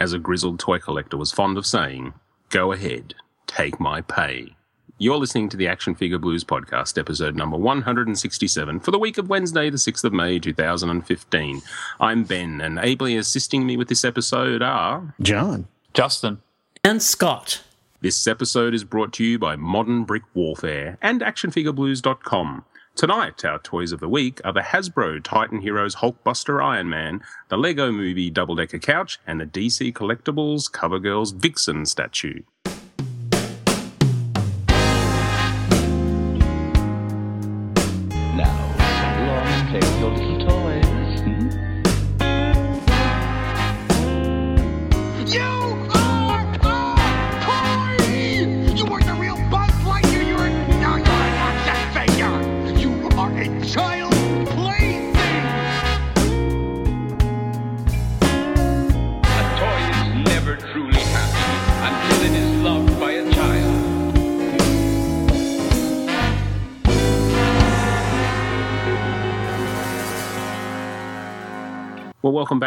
as a grizzled toy collector was fond of saying, go ahead, take my pay. You're listening to the Action Figure Blues podcast, episode number 167, for the week of Wednesday, the 6th of May, 2015. I'm Ben, and ably assisting me with this episode are John, Justin, and Scott. This episode is brought to you by Modern Brick Warfare and ActionFigureBlues.com. Tonight, our toys of the week are the Hasbro Titan Heroes Hulkbuster Iron Man, the Lego Movie Double Decker Couch, and the DC Collectibles CoverGirls Vixen statue.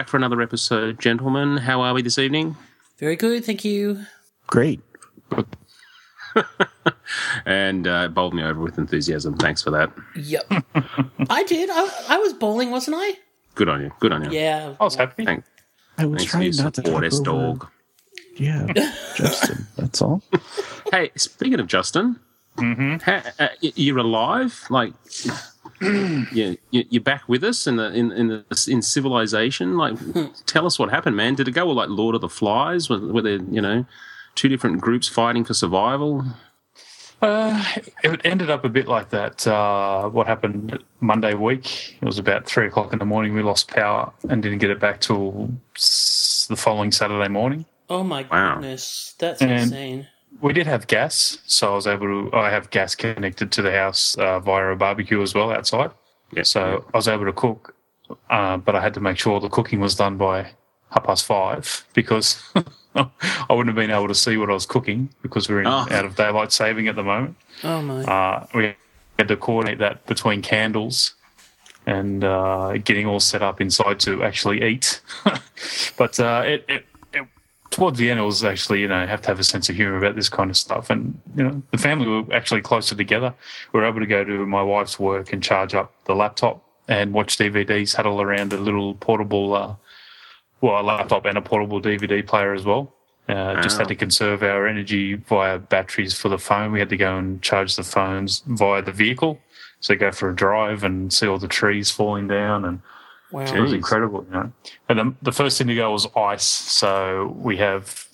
Back for another episode, gentlemen. How are we this evening? Very good, thank you. great. And uh, bowled me over with enthusiasm. Thanks for that. Yep. I did. I, I was bowling, wasn't I? Good on you. Good on you. Yeah. I was happy. Thank, I was thanks for trying your not to support, talk S over. dog. Yeah, Justin. That's all. Hey, speaking of Justin, ha- uh, you're alive. Like, yeah, you- you're back with us in the in in the, in civilization. Like, tell us what happened, man. Did it go like Lord of the Flies? Were, were there you know two different groups fighting for survival? Uh, it ended up a bit like that. Uh, what happened Monday week? It was about three o'clock in the morning. We lost power and didn't get it back till the following Saturday morning. Oh my Wow. goodness. That's And- insane. We did have gas, so I was able to. I have gas connected to the house uh, via a barbecue as well outside. Yeah. So I was able to cook, uh, but I had to make sure the cooking was done by half past five because I wouldn't have been able to see what I was cooking because we're in Oh. out of daylight saving at the moment. Oh my. Uh, we had to coordinate that between candles and uh, getting all set up inside to actually eat. but uh, it, it, it, towards the end, it was actually, you know, have to have a sense of humor about this kind of stuff. And, you know, the family were actually closer together. We were able to go to my wife's work and charge up the laptop and watch DVDs, huddle around a little portable, uh, well, a laptop and a portable DVD player as well. Uh, Just had to conserve our energy via batteries for the phone. We had to go and charge the phones via the vehicle. So go for a drive and see all the trees falling down and wow. it was incredible, you know. And the, the first thing to go was ice. So we have,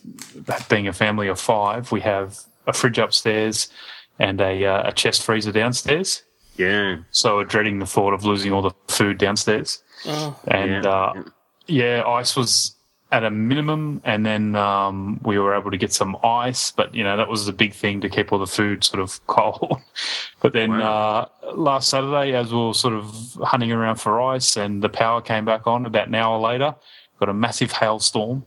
being a family of five, we have a fridge upstairs and a, uh, a chest freezer downstairs. Yeah. So we're dreading the thought of losing all the food downstairs. Oh, And Yeah. uh, yeah, ice was at a minimum, and then um, we were able to get some ice. But you know that was the big thing to keep all the food sort of cold. but then Wow. uh, last Saturday, as we were sort of hunting around for ice, and the power came back on about an hour later, got a massive hailstorm,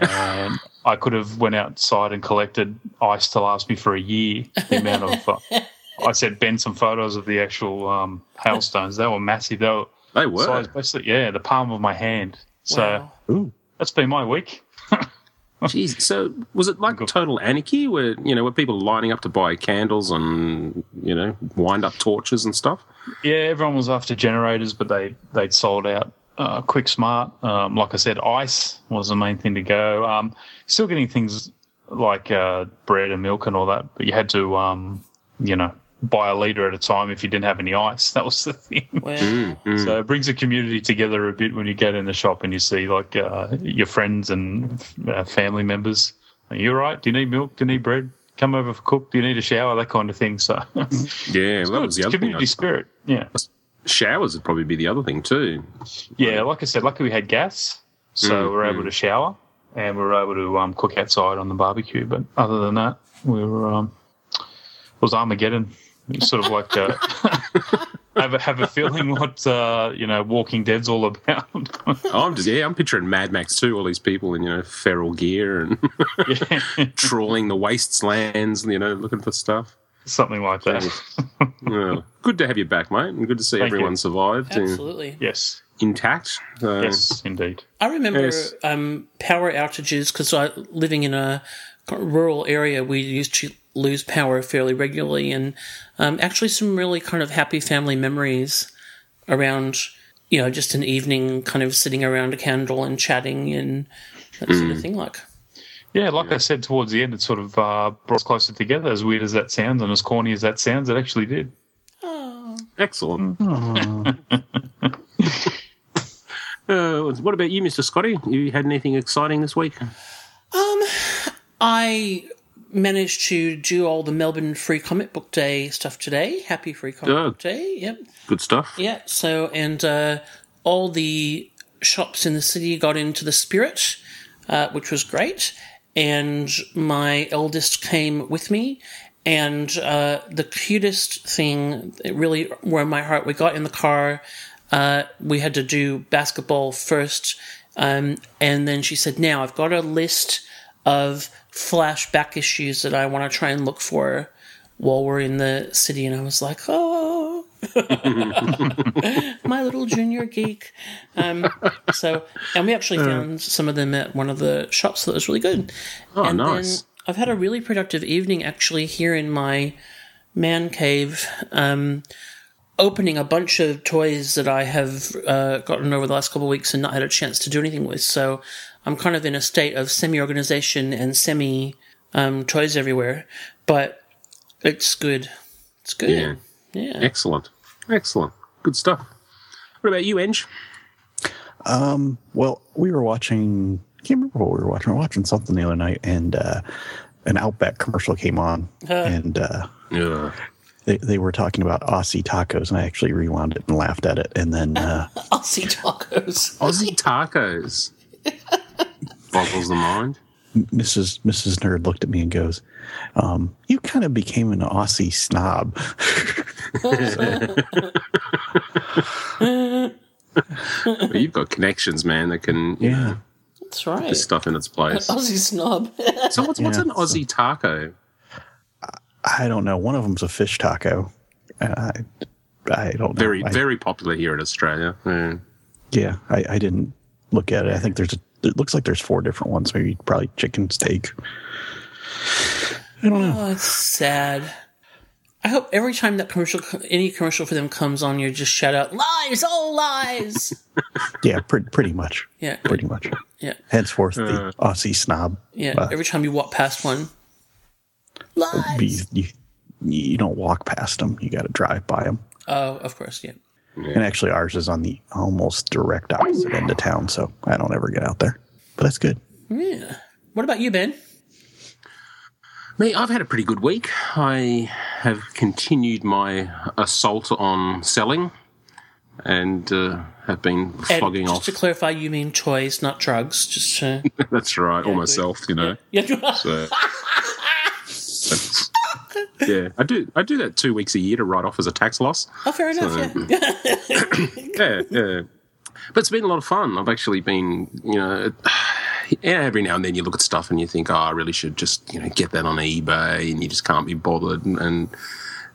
and I could have went outside and collected ice to last me for a year. The amount of uh, I said Ben some photos of the actual um, hailstones. They were massive. They were They were. size basically, yeah, the palm of my hand. So wow. Ooh, that's been my week. Jeez. So was it like total anarchy where, you know, were people lining up to buy candles and, you know, wind up torches and stuff? Yeah, everyone was after generators, but they they'd sold out uh, quick smart. Um, like I said, ice was the main thing to go. Um, still getting things like uh, bread and milk and all that, but you had to, um, you know, buy a liter at a time if you didn't have any ice. That was the thing. Wow. Mm. So it brings the community together a bit when you get in the shop and you see like uh, your friends and uh, family members. Are you all right? Do you need milk? Do you need bread? Come over for cook. Do you need a shower? That kind of thing. So Yeah, well, that was the other thing. community spirit. Yeah, Showers would probably be the other thing too. yeah. Like I said, luckily we had gas, so Mm, we were able mm. to shower and we were able to um, cook outside on the barbecue. But other than that, we were um, it was Armageddon. It was sort of like uh, have a, have a feeling what uh, you know Walking Dead's all about. Oh, I'm just yeah, I'm picturing Mad Max too. All these people in you know feral gear and yeah. trawling the wastelands, you know, looking for stuff. something like that. Yeah. Good to have you back, mate, and good to see Thank you. everyone survived. and- Absolutely. yes. intact. So, Yes, indeed. I remember Yes. um, power outages because I living in a rural area. We used to lose power fairly regularly, and um, actually some really kind of happy family memories around. You know, just an evening, kind of sitting around a candle and chatting and that sort of thing. Like, Yeah, like I said towards the end, it sort of uh, brought us closer together. As weird as that sounds, and as corny as that sounds, it actually did. Excellent. uh, what about you, Mr. Scotty? You had anything exciting this week? Um, I managed to do all the Melbourne Free Comic Book Day stuff today. Happy Free Comic Oh. Book Day. Yep. Good stuff. Yeah, so, and uh, all the shops in the city got into the spirit, uh, which was great. And my eldest came with me. And uh, the cutest thing, it really warmed my heart, we got in the car. Uh, we had to do basketball first. Um, and then she said, Now I've got a list of flashback issues that I want to try and look for while we're in the city. And I was like, Oh, my little junior geek. Um, so, and we actually found some of them at one of the shops that was really good. Oh, and nice. then I've had a really productive evening actually here in my man cave, um, opening a bunch of toys that I have uh, gotten over the last couple of weeks and not had a chance to do anything with. So I'm kind of in a state of semi organization and semi um, toys everywhere, but it's good. It's good. Yeah. Yeah. Excellent. Excellent. Good stuff. What about you, Eng? Um, well, we were watching. I can't remember what we were watching. We were watching something the other night, and uh, an Outback commercial came on, and uh, Yeah. they they were talking about Aussie tacos, and I actually rewound it and laughed at it, and then uh, Aussie tacos. Aussie tacos. Boggles the mind. Mrs. Mrs. Nerd looked at me and goes, um, "You kind of became an Aussie snob." But you've got connections, man, that can you know, yeah, That's right. put stuff in its place. Aussie snob. So what's what's Yeah, an so- Aussie taco? I don't know. One of them's a fish taco. I I don't know. Very I- very popular here in Australia. Yeah. Yeah, I, I didn't look at it. I think there's a, it looks like there's four different ones. Maybe probably chicken steak. I don't know. Oh, it's sad. I hope every time that commercial, any commercial for them comes on, you just shout out "lies, all lies." Yeah, pretty pretty much. Yeah, Pretty much. yeah, Henceforth, the Aussie snob. yeah. Uh, every time you walk past one, you, lies. you, you don't walk past them. You got to drive by them. Oh, of course, yeah. And actually, ours is on the almost direct opposite end of town, so I don't ever get out there. But that's good. Yeah. What about you, Ben? Me, I've had a pretty good week. I have continued my assault on selling and uh, have been And flogging just off. to clarify, you mean toys, not drugs. Just to, That's right, or good. myself, you know. yeah. So, that's- yeah, I do. I do that two weeks a year to write off as a tax loss. oh, fair enough. Yeah. Yeah, yeah. But it's been a lot of fun. I've actually been, you know, every now and then you look at stuff and you think, oh, I really should just, you know, get that on eBay, and you just can't be bothered. And, and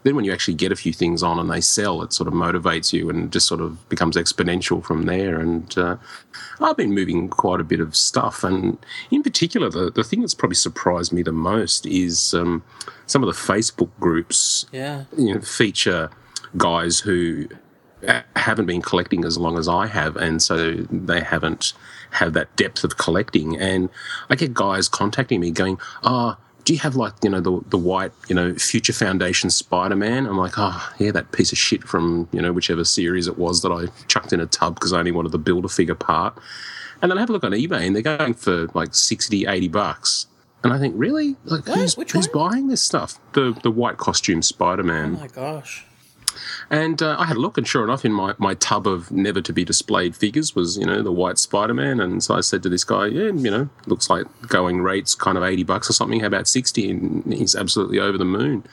then when you actually get a few things on and they sell, it sort of motivates you and just sort of becomes exponential from there. And uh, I've been moving quite a bit of stuff, and in particular, the the thing that's probably surprised me the most is um, some of the Facebook groups yeah. you know, feature guys who haven't been collecting as long as I have, and so they haven't had that depth of collecting. And I get guys contacting me going, "Oh, do you have like you know the the white you know Future Foundation Spider Man?" I'm like, "Oh, yeah, that piece of shit from you know whichever series it was that I chucked in a tub because I only wanted the build a figure part." And then I have a look on eBay, and they're going for like 60, 80 bucks. And I think, really, like who's, Which who's buying this stuff? The the white costume Spider Man. Oh my gosh. And uh, I had a look, and sure enough, in my, my tub of never to be displayed figures was, you know, the white Spider Man. And so I said to this guy, yeah, you know, looks like going rates kind of 80 bucks or something. How about 60? And he's absolutely over the moon.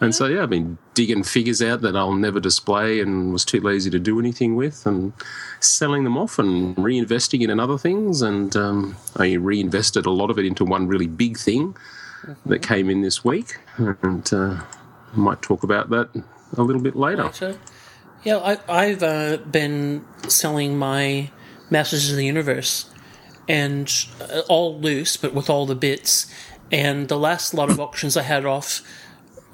And so, yeah, I've been digging figures out that I'll never display and was too lazy to do anything with and selling them off and reinvesting in other things. And um, I reinvested a lot of it into one really big thing that came in this week. And uh, might talk about that a little bit later. Later. Yeah, I, I've uh, been selling my Masters of the Universe, and uh, all loose, but with all the bits. And the last lot of auctions I had off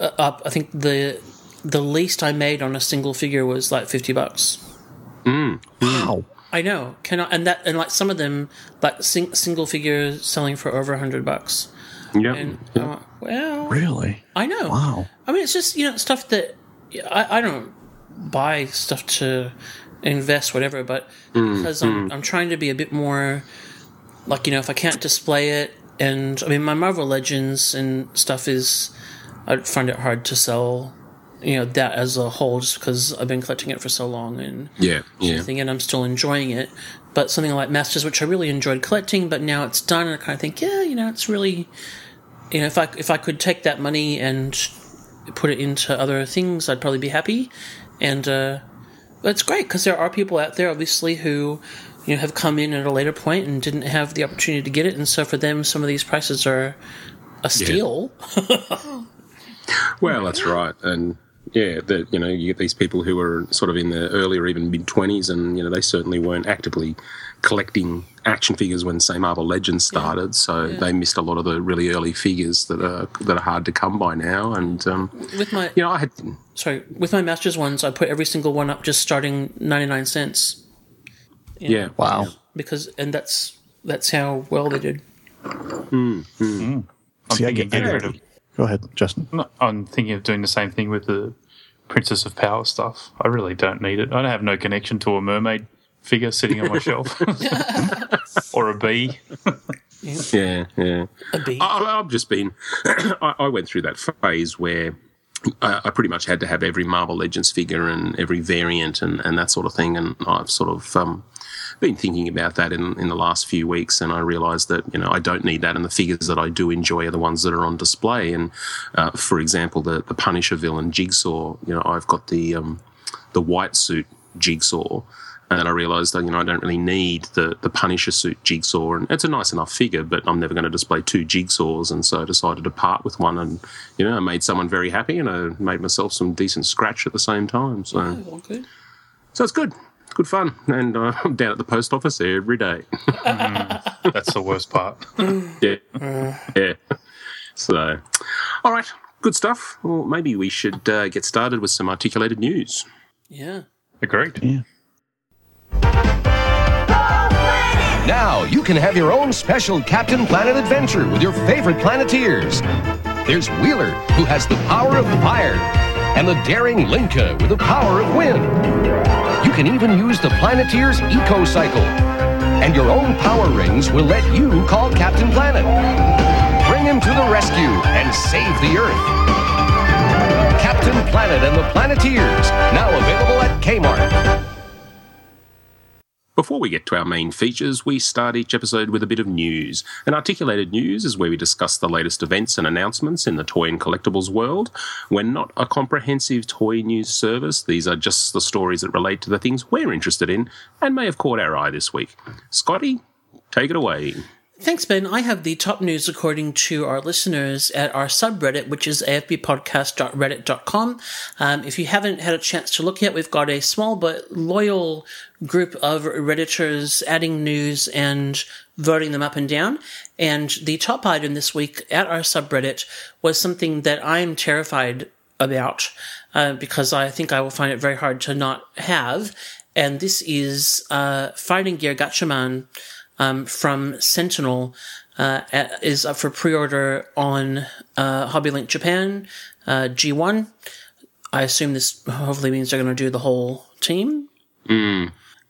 uh, up, I think the the least I made on a single figure was like fifty bucks. Wow. I know, can I, and that and like some of them like sing, single figure selling for over a hundred bucks. Yeah. And I'm like, well, Really? I know. Wow. I mean, it's just you know stuff that I, I don't buy stuff to invest whatever, but hmm, because I'm hmm. I'm trying to be a bit more like you know if I can't display it, and I mean my Marvel Legends and stuff is I find it hard to sell. You know that as a whole, just because I've been collecting it for so long and yeah. Yeah. and I'm still enjoying it. But something like Masters, which I really enjoyed collecting, but now it's done, and I kind of think, yeah, you know, it's really, you know, if I if I could take that money and put it into other things, I'd probably be happy. And uh, it's great because there are people out there, obviously, who you know have come in at a later point and didn't have the opportunity to get it, and so for them, some of these prices are a steal. Well, that's right, and yeah, that you know you get these people who are sort of in the early or even mid twenties, and you know they certainly weren't actively collecting action figures when say Marvel Legends started, so they missed a lot of the really early figures that are that are hard to come by now. And um, With my you know, I had sorry, with my Masters ones, I put every single one up just starting ninety nine cents yeah, Wow. because, and that's that's how well they did. I'm See, I thinking get, I get rid of. Go ahead, Justin. No, I'm thinking of doing the same thing with the Princess of Power stuff. I really don't need it. I don't have no connection to a mermaid figure sitting on my shelf, or a bee. yeah, yeah. A bee. I, have just been. I, I went through that phase where I, I pretty much had to have every Marvel Legends figure and every variant and, and that sort of thing. And I've sort of um, been thinking about that in, in the last few weeks, and I realised that you know I don't need that, and the figures that I do enjoy are the ones that are on display. And uh, for example, the the Punisher villain Jigsaw. You know, I've got the um, the white suit Jigsaw. And then I realised that you know I don't really need the the Punisher suit jigsaw, and it's a nice enough figure, but I'm never going to display two jigsaws, and so I decided to part with one, and you know I made someone very happy, and I made myself some decent scratch at the same time. So Oh, good. so it's good, it's good fun, and uh, I'm down at the post office every day. That's the worst part. yeah, yeah. So, all right, good stuff. Well, maybe we should uh, get started with some articulated news. Yeah. Agreed. Yeah. Now you can have your own special Captain Planet adventure with your favorite Planeteers. There's Wheeler, who has the power of fire, and the daring Linka with the power of wind. You can even use the Planeteers Eco Cycle. And your own power rings will let you call Captain Planet. Bring him to the rescue and save the Earth. Captain Planet and the Planeteers, now available at Kmart. Before we get to our main features, we start each episode with a bit of news. And articulated news is where we discuss the latest events and announcements in the toy and collectibles world. We're not a comprehensive toy news service, these are just the stories that relate to the things we're interested in and may have caught our eye this week. Scotty, take it away. Thanks, Ben. I have the top news according to our listeners at our subreddit, which is afbpodcast.reddit.com. Um, if you haven't had a chance to look yet, we've got a small but loyal group of Redditors adding news and voting them up and down. And the top item this week at our subreddit was something that I'm terrified about uh, because I think I will find it very hard to not have. And this is uh, Fighting Gear Gatchaman um, from Sentinel uh, is up for pre-order on uh, HobbyLink Japan uh, G1. I assume this hopefully means they're going to do the whole team.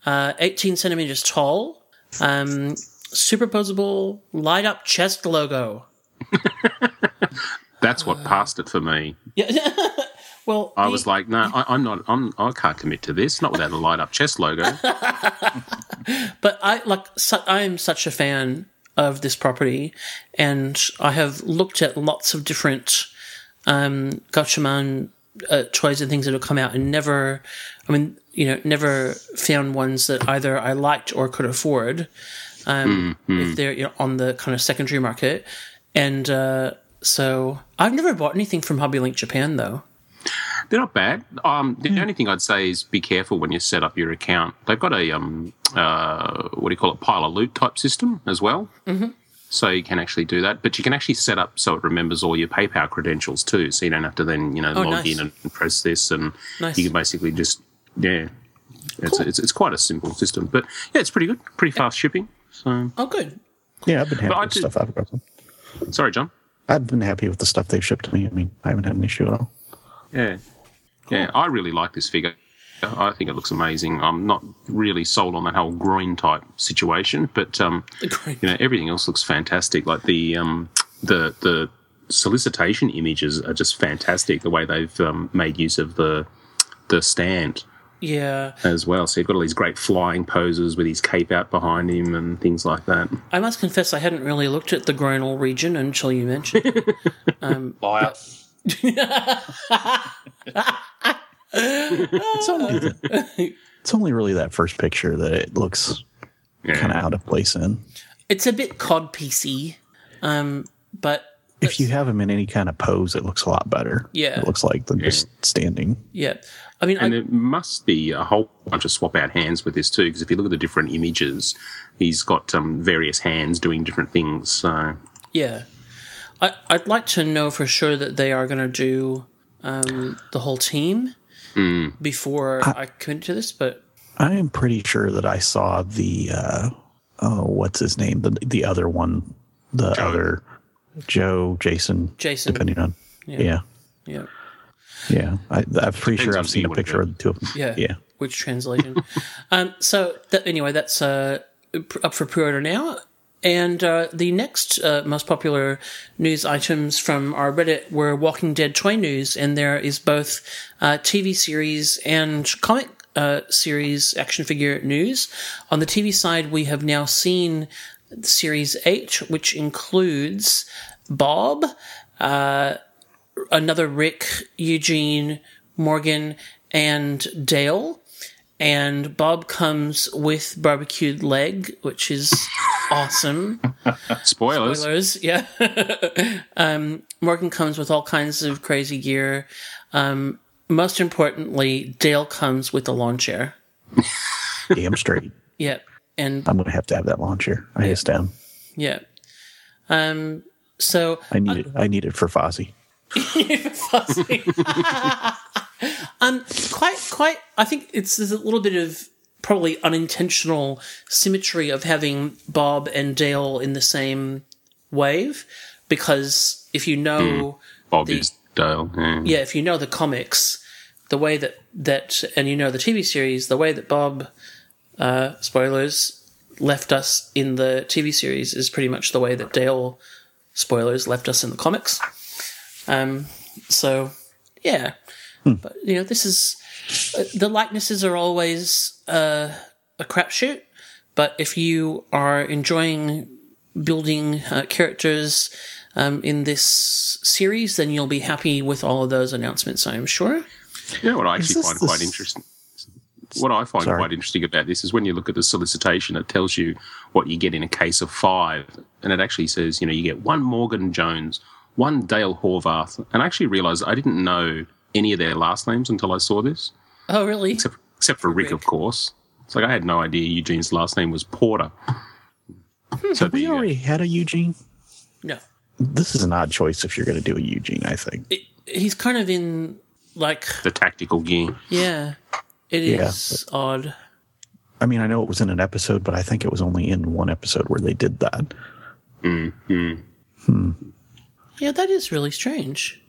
Uh, 18 centimeters tall, um, superposable light up chest logo. That's what passed it for me. Yeah. well, I the- was like, no, I, I'm not. I'm. I can't commit to this. Not without a light up chess logo. But I like su- I am such a fan of this property, and I have looked at lots of different um, Gatchaman uh, toys and things that have come out, and never, I mean, you know, never found ones that either I liked or could afford. Um, If they're you know, on the kind of secondary market, and uh, so I've never bought anything from HobbyLink Japan though. They're not bad. Um, the only thing I'd say is be careful when you set up your account. They've got a um, uh, what do you call it, pile of loot type system as well. Mm-hmm. So you can actually do that, but you can actually set up so it remembers all your PayPal credentials too. So you don't have to then you know Oh, log nice. in and press this, and Nice. you can basically just yeah. It's, Cool. it's it's quite a simple system, but yeah, it's pretty good, pretty fast shipping. So Oh, good. Yeah, I've been happy But I with do- stuff I've gotten. sorry, John. I've been happy with the stuff they've shipped to me. I mean, I haven't had an issue at all. Yeah. Yeah, I really like this figure. I think it looks amazing. I'm not really sold on that whole groin type situation, but um, you know everything else looks fantastic. Like the um, the the solicitation images are just fantastic. The way they've um, made use of the the stand Yeah. as well. So you've got all these great flying poses with his cape out behind him and things like that. I must confess I hadn't really looked at the groinal region until you mentioned it. Liar. It's only, it's only really that first picture that it looks Yeah. kind of out of place in. It's a bit codpiece, um, but If you have him in any kind of pose, it looks a lot better. Yeah. It looks like they're just standing. yeah. I mean, And I, there must be a whole bunch of swap out hands with this too, because if you look at the different images, he's got um, various hands doing different things. So yeah. I, I'd like to know for sure that they are going to do um, the whole team before I commit to this, but I am pretty sure that I saw the uh oh what's his name the the other one the other Joe Jason Jason. depending on yeah yeah. yeah, I, I'm pretty Depends sure I've seen a picture of the two of them Yeah. yeah Which translation? um, so that, anyway, that's uh, pr- up for pre-order now. And uh, the next uh, most popular news items from our Reddit were Walking Dead toy news, and there is both uh, TV series and comic uh, series action figure news. On the TV side, we have now seen Series 8, which includes Bob, uh, another Rick, Eugene, Morgan, and Dale. And Bob comes with barbecued leg, which is awesome. spoilers. Spoilers, yeah. um, Morgan comes with all kinds of crazy gear. Um, most importantly, Dale comes with a lawn chair. damn straight Yep. And I'm gonna have to have that lawn chair I just down yeah. Um, so I need it I need it for Fozzie fussy. Um, quite, quite. I think it's there's a little bit of probably unintentional symmetry of having Bob and Dale in the same wave, because if you know, Bob The- is Dale. Yeah. yeah, if you know the comics, the way that that, and you know the TV series, the way that Bob, uh, spoilers, left us in the TV series is pretty much the way that Dale, spoilers, left us in the comics. Um, so yeah, but you know this is uh, the likenesses are always uh, a crapshoot. But if you are enjoying building uh, characters um, in this series, then you'll be happy with all of those announcements. I'm sure. You know what I actually find quite s- interesting? What I find Sorry. quite interesting about this is when you look at the solicitation, it tells you what you get in a case of five, and it actually says, you know, you get one Morgan Jones, one Dale Horvath, and I actually realised I didn't know any of their last names until I saw this, Oh, really? except except for Rick, of course. It's like I had no idea Eugene's last name was Porter. So there we already had a Eugene No, this is an odd choice if you're gonna do a Eugene I think it, he's kind of in like the tactical gear. yeah. It is Yeah. odd. I mean I know it was in an episode but I think it was only in one episode where they did that Hmm. Yeah, that is really strange.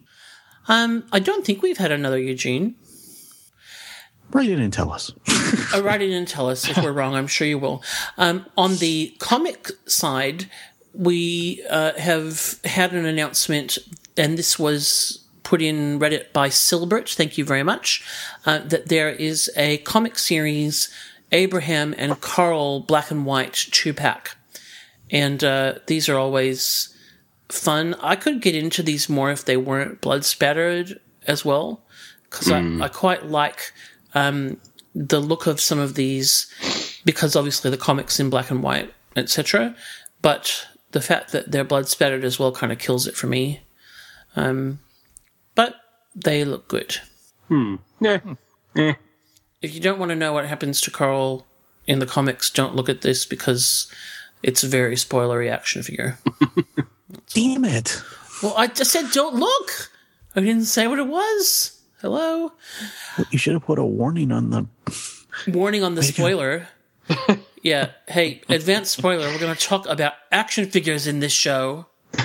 Um, I don't think we've had another Eugene. write in and tell us Uh, write in and tell us if we're wrong. I'm sure you will. Um, on the comic side, we uh, have had an announcement, and this was put in Reddit by Silbert. Thank you very much. Uh, that there is a comic series, Abraham and Carl Black and White two pack, and uh, these are always fun. I could get into these more if they weren't blood spattered as well, because I, mm. I quite like um, the look of some of these because obviously the comics in black and white, etc. But the fact that they're blood spattered as well kind of kills it for me. Um, but they look good. Hmm. Yeah. Yeah. If you don't want to know what happens to Coral in the comics, don't look at this because it's a very spoilery action figure. Damn it! well, I just said don't look. I didn't say what it was. Hello. You should have put a warning on the. Warning on the spoiler. yeah. Hey, advanced spoiler. We're going to talk about action figures in this show.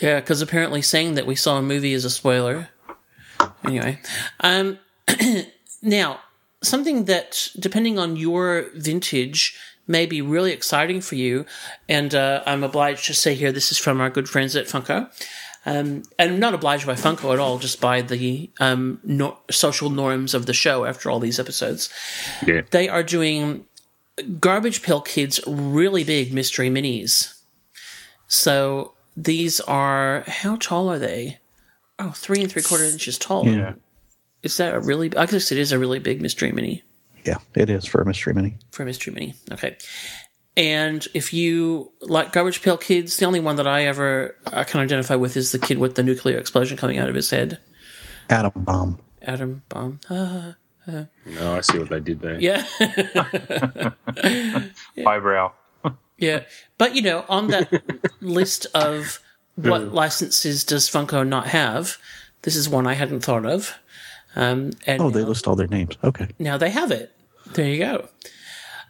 yeah, because apparently saying that we saw a movie is a spoiler. Anyway, um, now something that, depending on your vintage, may be really exciting for you, and uh, I'm obliged to say here this is from our good friends at Funko. Um, and I'm not obliged by Funko at all, just by the um, no- social norms of the show after all these episodes. Yeah. They are doing Garbage Pail Kids really big mystery minis. So these are, how tall are they? Oh, three and three quarter inches tall. Yeah. Is that a really, I guess it is a really big mystery mini Yeah, it is for a mystery mini. for a mystery mini. Okay. And if you like Garbage Pail Kids, the only one that I ever I can identify with is the kid with the nuclear explosion coming out of his head. Atom bomb. Atom bomb. Ah, No, I see what they did there. yeah. Eyebrow. Yeah, but you know, on that list of what licenses does Funko not have, this is one I hadn't thought of. Um, and Oh, they now, list all their names. Okay. now they have it. There you go.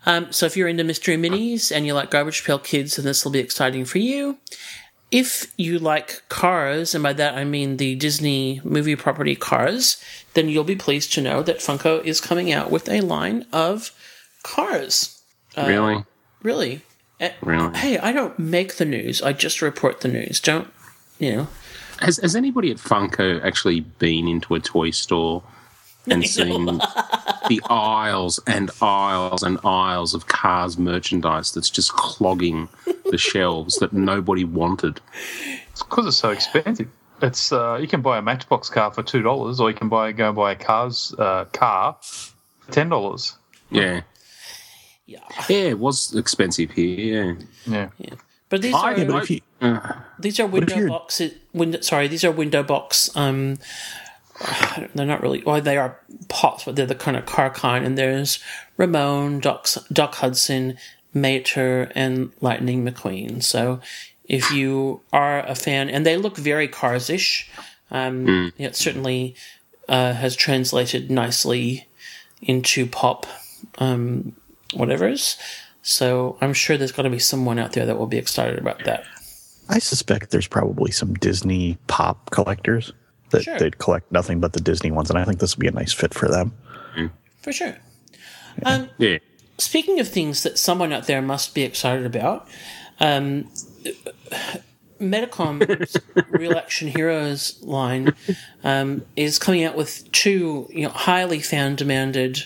Um, so if you're into mystery minis and you like Garbage Pail Kids, then this will be exciting for you. If you like Cars, and by that I mean the Disney movie property Cars, then you'll be pleased to know that Funko is coming out with a line of Cars. really? Really? Eh, Really? Hey, I don't make the news. I just report the news. Don't, you know? Has, has anybody at Funko actually been into a toy store and seen the aisles and aisles and aisles of cars merchandise that's just clogging the shelves that nobody wanted? It's because it's so expensive. It's uh, you can buy a Matchbox car for two dollars, or you can buy go and buy a car's uh, car for ten dollars. Yeah. Yeah. Yeah, it was expensive here. Yeah. Yeah. But these I- are But if you, these are window you're- box. Window, sorry, these are window box. Um, they're not really. Well, they are pots, but they're the kind of car kind. And there's Ramon, Doc, Doc Hudson, Mater, and Lightning McQueen. So if you are a fan, and they look very cars-ish, um, it certainly uh, has translated nicely into pop, um, whatever's. So I'm sure there's got to be someone out there that will be excited about that. I suspect there's probably some Disney pop collectors that Sure. they collect nothing but the Disney ones, and I think this would be a nice fit for them. For sure. Um, Yeah. speaking of things that someone out there must be excited about, um, Medicom's Real Action Heroes line um, is coming out with two you know, highly fan demanded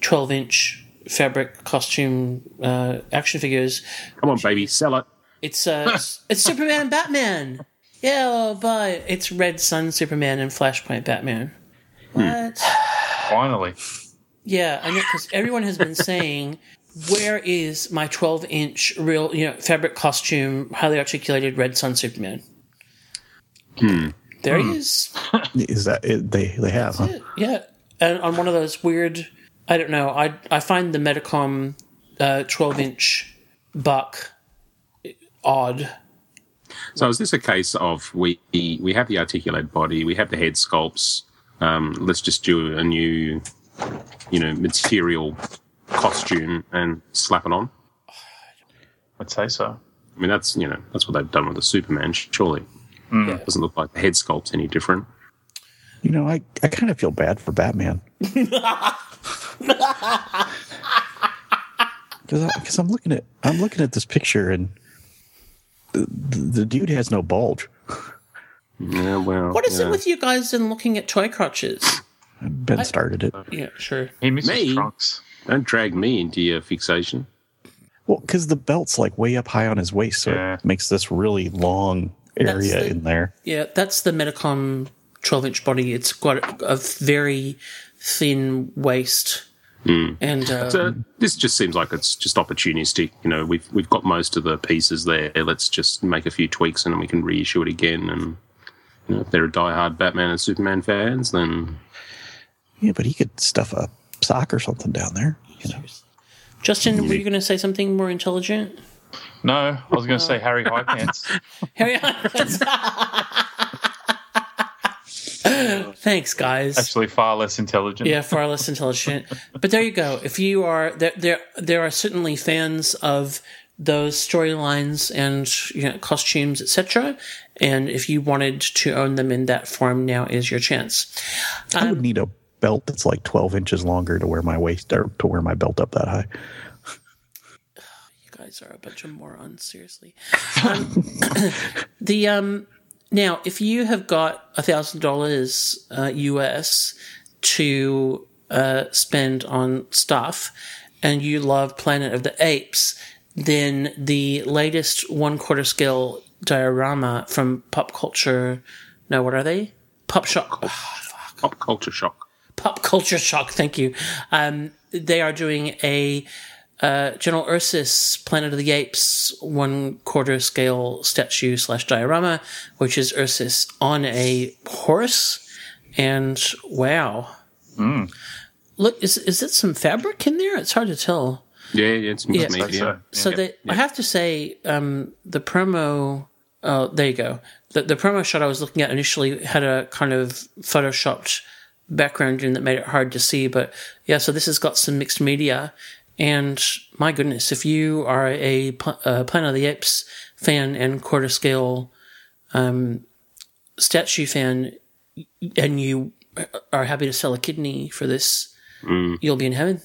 12 inch fabric costume uh, action figures. Come on, baby, sell it. It's uh, it's Superman and Batman. Yeah, I'll buy it. It's Red Sun Superman and Flashpoint Batman. Hmm. What? Finally, Yeah, I know because everyone has been saying, "Where is my 12 inch real, you know, fabric costume, highly articulated Red Sun Superman?" Hmm. There he hmm. is. Is that it? They they have? Huh? Yeah, and on one of those weird, I don't know. I I find the Medicom uh, 12 inch buck odd. So is this a case of we we have the articulated body, we have the head sculpts. Um, let's just do a new, you know, material costume and slap it on. I'd say so. I mean, that's you know that's what they've done with the Superman. Surely, Yeah. doesn't look like the head sculpt's any different. You know, I, I kind of feel bad for Batman. Because I'm looking at I'm looking at this picture and the, the dude has no bulge. Yeah, well, What is yeah. it with you guys and looking at toy crotches? Ben started it. Yeah, sure. He misses Me? trunks. Don't drag me into your fixation. Well, because the belt's like way up high on his waist, so Yeah. it makes this really long area the- in there. Yeah, that's the Medicom 12 inch body. It's got a, a very thin waist. And uh, So this just seems like it's just opportunistic. You know, we've we've got most of the pieces there. Let's just make a few tweaks and then we can reissue it again. And You know, if they're a diehard Batman and Superman fans, then Yeah, but he could stuff a sock or something down there. You know. Justin, were you going to say something more intelligent? No, I was going to say Harry High Pants. Harry, Thanks, guys. Actually, far less intelligent. Yeah, far less intelligent. But there you go. If you are there, there, there are certainly fans of those storylines and you know, costumes, etc. And if you wanted to own them in that form, now is your chance. I would need a belt that's like 12 inches longer to wear my waist or to wear my belt up that high. You guys are a bunch of morons. Seriously. Um, the um, now, if you have got a thousand dollars uh, US to uh, spend on stuff, and you love Planet of the Apes, then the latest one quarter scale diorama from Pop Culture. No, what are they? Pop Shock. pop culture shock. Pop Culture Shock. Thank you. Um, they are doing a uh, General Ursus Planet of the Apes one quarter scale statue slash diorama, which is Ursus on a horse. And wow. Look, is, is it some fabric in there? It's hard to tell. Yeah, yeah, it's Yeah. mixed media. So they, I have to say, um, the promo. Oh, there you go. The the promo shot I was looking at initially had a kind of photoshopped background in that made it hard to see. But yeah, so this has got some mixed media, and my goodness, if you are a, Pl- uh, Planet of the Apes fan and quarter scale um, statue fan, and you are happy to sell a kidney for this, you'll be in heaven.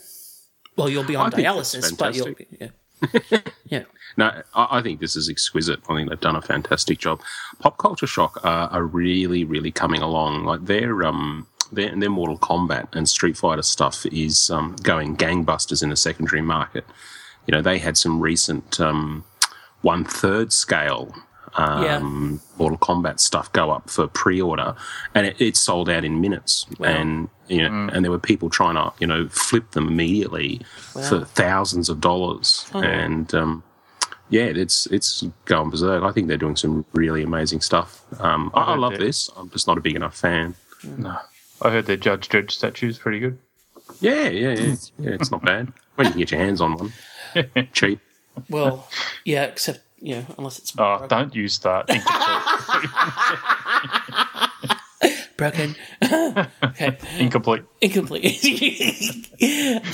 Well, you'll be on I dialysis, but you'll be, yeah. yeah. No, I, I think this is exquisite. I think they've done a fantastic job. Pop Culture Shock are, are really, really coming along. Like their um their, their Mortal Kombat and Street Fighter stuff is um, going gangbusters in the secondary market. You know, they had some recent um, one third scale um, Mortal Kombat stuff go up for pre-order, and it, it sold out in minutes. And you know, and there were people trying to you know flip them immediately for thousands of dollars. And um, yeah, it's it's going berserk. I think they're doing some really amazing stuff. Um, I, I love that. this. I'm just not a big enough fan. No. I heard their Judge Dredd statue's pretty good. Yeah, yeah, yeah. yeah it's not bad when you can get your hands on one cheap. Well, yeah, except you know, unless it's Oh, don't you start. broken. okay, Incomplete. incomplete.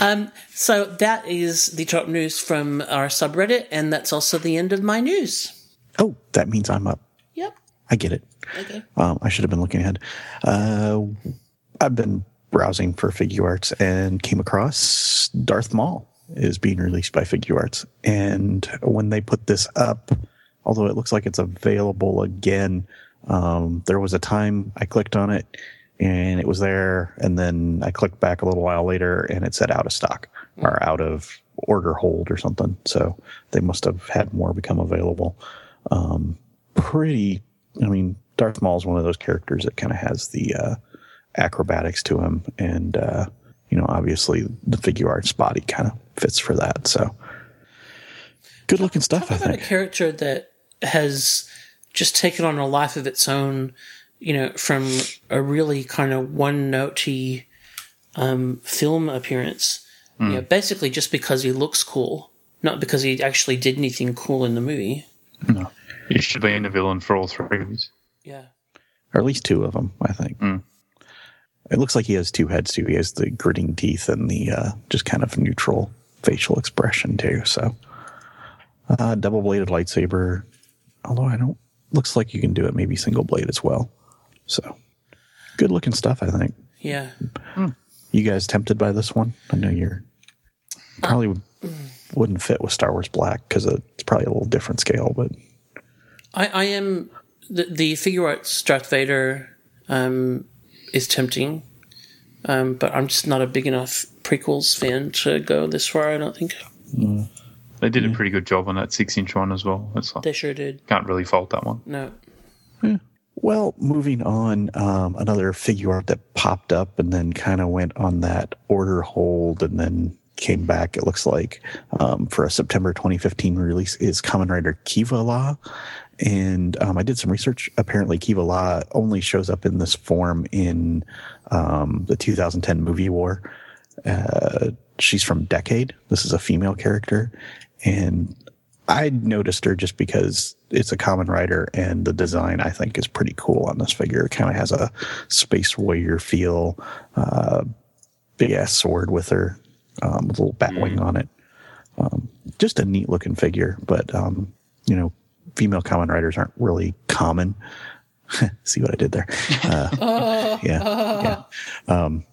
um, so that is the top news from our subreddit, and that's also the end of my news. Oh, that means I'm up. Yep. I get it. Okay. Um, I should have been looking ahead. Uh, I've been browsing for Figuarts and came across Darth Maul is being released by Figuarts. And when they put this up, although it looks like it's available again, um, there was a time I clicked on it and it was there. And then I clicked back a little while later and it said out of stock or out of order hold or something. So they must have had more become available. Um, pretty, I mean, Darth Maul is one of those characters that kind of has the uh, acrobatics to him. And, uh, you know, obviously the Figuarts body kind of fits for that. So good looking stuff, I Talk about a character that has just taken on a life of its own, you know, from a really kind of one notey um, film appearance. You know, basically just because he looks cool, not because he actually did anything cool in the movie. No. He should be in the villain for all three movies. Yeah. Or at least two of them, I think. It looks like he has two heads too. He has the gritting teeth and the uh, just kind of neutral facial expression too. So, uh, double bladed lightsaber. Although I don't, looks like you can do it maybe single blade as well. So, good looking stuff. I think. Yeah. You guys tempted by this one? I know you're probably would- wouldn't fit with Star Wars Black because it's probably a little different scale, but I, I am the the Figuarts Darth Vader um, is tempting, um, but I'm just not a big enough prequels fan to go this far. I don't think They did a pretty good job on that six inch one as well. It's like, they sure did. can't really fault that one. No, Well, moving on, um, another Figuart that popped up and then kind of went on that order hold and then came back. It looks like um, for a September 2015 release is Kamen Rider Kiva La, and um, I did some research. Apparently, Kiva La only shows up in this form in um, the 2010 movie War. Uh, she's from Decade. This is a female character, and I noticed her just because it's a Kamen Rider and the design I think is pretty cool on this figure. It kind of has a space warrior feel, uh, big ass sword with her, um, with a little bat wing on it. Um, just a neat looking figure, but um, you know, female Kamen Riders aren't really common. See what I did there? Uh, yeah, yeah. Um,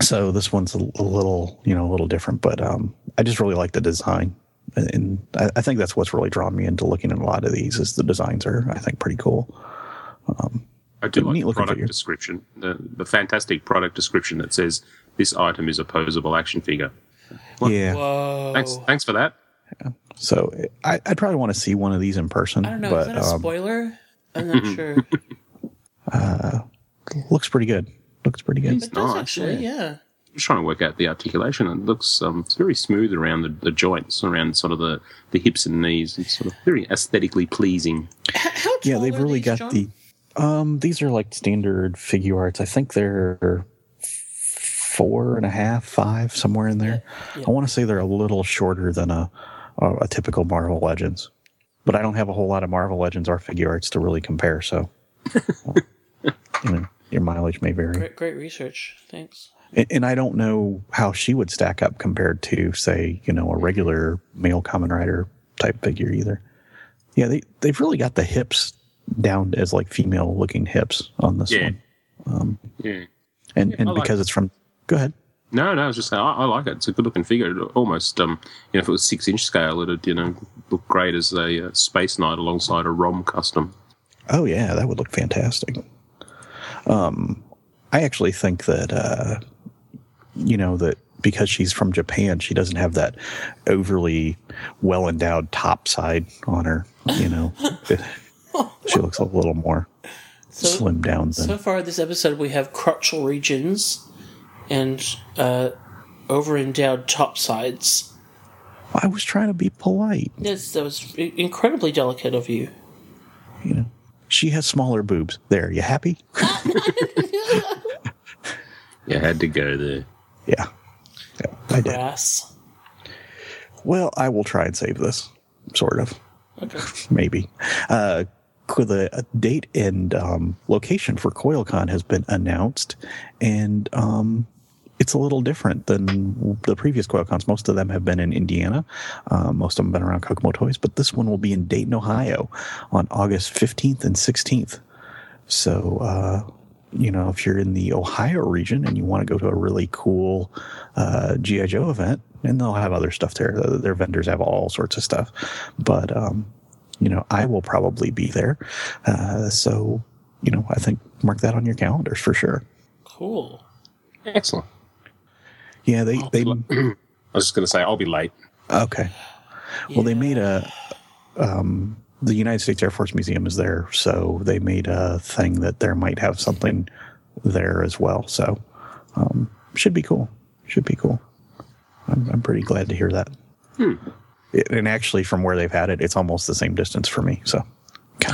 so this one's a, a little, you know, a little different, but um, I just really like the design and I, I think that's what's really drawn me into looking at a lot of these is the designs are I think pretty cool. Um, I do like neat the looking product figure. description, the, the fantastic product description that says this item is a posable action figure. Yeah, Whoa. Thanks, thanks for that. so I, I'd probably want to see one of these in person, I don't know. but is that a um, spoiler? I'm not sure. looks pretty good. Looks pretty good. It does nice, actually, yeah. just trying to work out the articulation. It looks um, it's very smooth around the, the joints, around sort of the, the hips and knees. It's sort of very aesthetically pleasing. H- how tall Yeah, they've are really these, got John? the. Um, these are like standard Figuarts. I think they're four and a half, five, somewhere in there. I want to say they're a little shorter than a, a a typical Marvel Legends, but I don't have a whole lot of Marvel Legends or Figuarts to really compare. So, you know, your mileage may vary. Great, great research. Thanks. And, and I don't know how she would stack up compared to, say, you know, a regular male Kamen Rider type figure either. Yeah, they they've really got the hips down as like female looking hips on this Yeah. one, um, Yeah. and and I like because it's from. Go ahead. No, no, I was just saying, I, I like it. It's a good looking figure. It almost, um, you know, if it was six inch scale, it'd, you know, look great as a uh, space knight alongside a ROM custom. Oh yeah, that would look fantastic. Um, I actually think that uh, you know that because she's from Japan, she doesn't have that overly well endowed top side on her. You know, she looks a little more So- slimmed down than. So far, this episode, we have crotchal regions and uh, over endowed top sides. I was trying to be polite. Yes, that was incredibly delicate of you. You know, she has smaller boobs. There, you happy? You had to go there. yeah, yeah, I did. Brass. Well, I will try and save this, sort of. Okay. maybe. Uh, the uh, date and um, location for CoilCon has been announced, and um, it's a little different than the previous CoilCons. Most of them have been in Indiana. Uh, most of them have been around Kokomo Toys, but this one will be in Dayton, Ohio, on August 15th and 16th. So, uh, you know, if you're in the Ohio region and you want to go to a really cool uh, GI Joe event, and they'll have other stuff there. Their vendors have all sorts of stuff, but um, you know, I will probably be there. Uh, so, you know, I think mark that on your calendars for sure. Cool. Excellent. Yeah, they they I was just going to say, I'll be late. okay. Well, they made a um, the United States Air Force Museum is there, so they made a thing that there might have something there as well. So, um, should be cool. Should be cool. I'm, I'm pretty glad to hear that. It- and actually, from where they've had it, it's almost the same distance for me. So,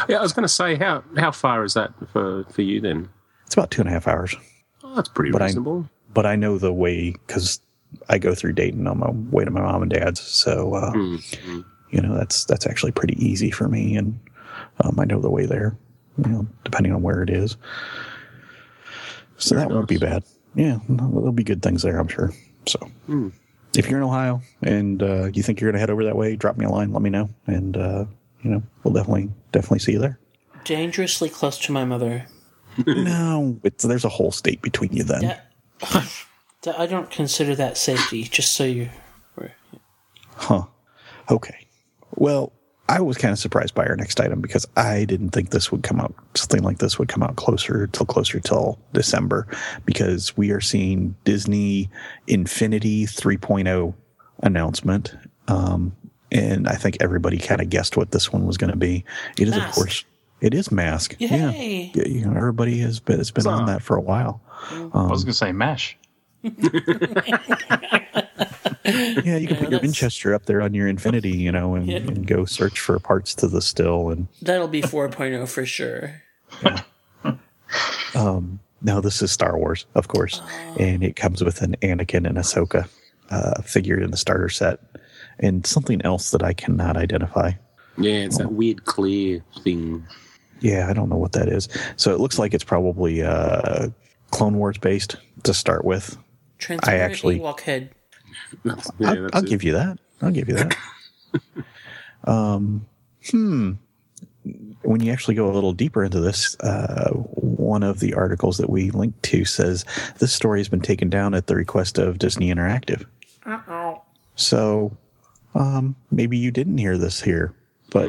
Yeah, I was going to say, how how far is that for, for you then? it's about two and a half hours. Oh, that's pretty But I- reasonable. But I know the way because I go through Dayton on my way to my mom and dad's. So uh, you know that's that's actually pretty easy for me, and um, I know the way there. You know, depending on where it is. So that won't be bad. Yeah, there'll be good things there, I'm sure. So if you're in Ohio and uh, you think you're going to head over that way, drop me a line, let me know, and uh, you know we'll definitely definitely see you there. Dangerously close to my mother. no, it's, there's a whole state between you then. That, that- I don't consider that safety, just so you. Huh. Okay. Well, I was kind of surprised by our next item because I didn't think this would come out, something like this would come out closer till closer till December because we are seeing Disney Infinity 3.0 announcement. Um, and I think everybody kind of guessed what this one was going to be. It is, of course, it is Mask. Yeah. Yay! Yeah, you know, everybody has been, it's been on that for a while. I was going to say mash. Yeah, you can put your that's- Winchester up there on your Infinity, you know, and, Yeah. and go search for parts to the still. And That'll be 4.0 for sure. no, this is Star Wars, of course, and it comes with an Anakin and Ahsoka uh, figure in the starter set, and something else that I cannot identify. Yeah, it's that weird clear thing. Yeah, I don't know what that is. So it looks like it's probably uh, Clone Wars based to start with. I actually- Ewok head. Yeah, I'll, that's I'll give you that. I'll give you that. um, hmm. When you actually go a little deeper into this, uh, one of the articles that we linked to says this story has been taken down at the request of Disney Interactive. Uh-oh. So um, maybe you didn't hear this here, but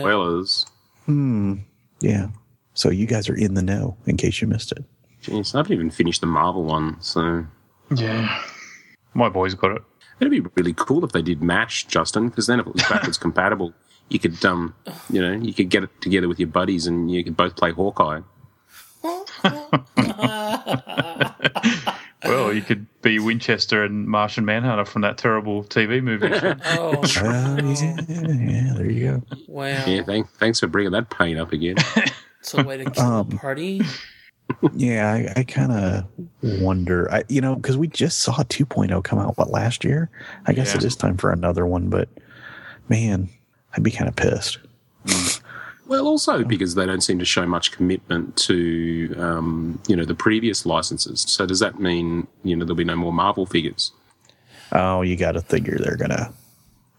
Spoilers. Hmm. yeah. So you guys are in the know in case you missed it. Jeez, I haven't even finished the Marvel one, so Yeah. My boys got it. it'd be really cool if they did match Justin, because then if it was backwards compatible, you could um, you know, you could get it together with your buddies and you could both play Hawkeye. Well, you could be Winchester and Martian Manhunter from that terrible TV movie. Oh, Uh, yeah, yeah, there you go. wow. Yeah, thank, thanks for bringing that pain up again. It's a way to kill Um, a party. Yeah, I, I kind of hmm. wonder, I, you know, because we just saw 2.0 come out, what, last year? I guess it Yeah. is time for another one, but man, I'd be kind of pissed. Hmm. well, also because they don't seem to show much commitment to, um, you know, the previous licenses. So does that mean, you know, there'll be no more Marvel figures? Oh, you got to figure they're gonna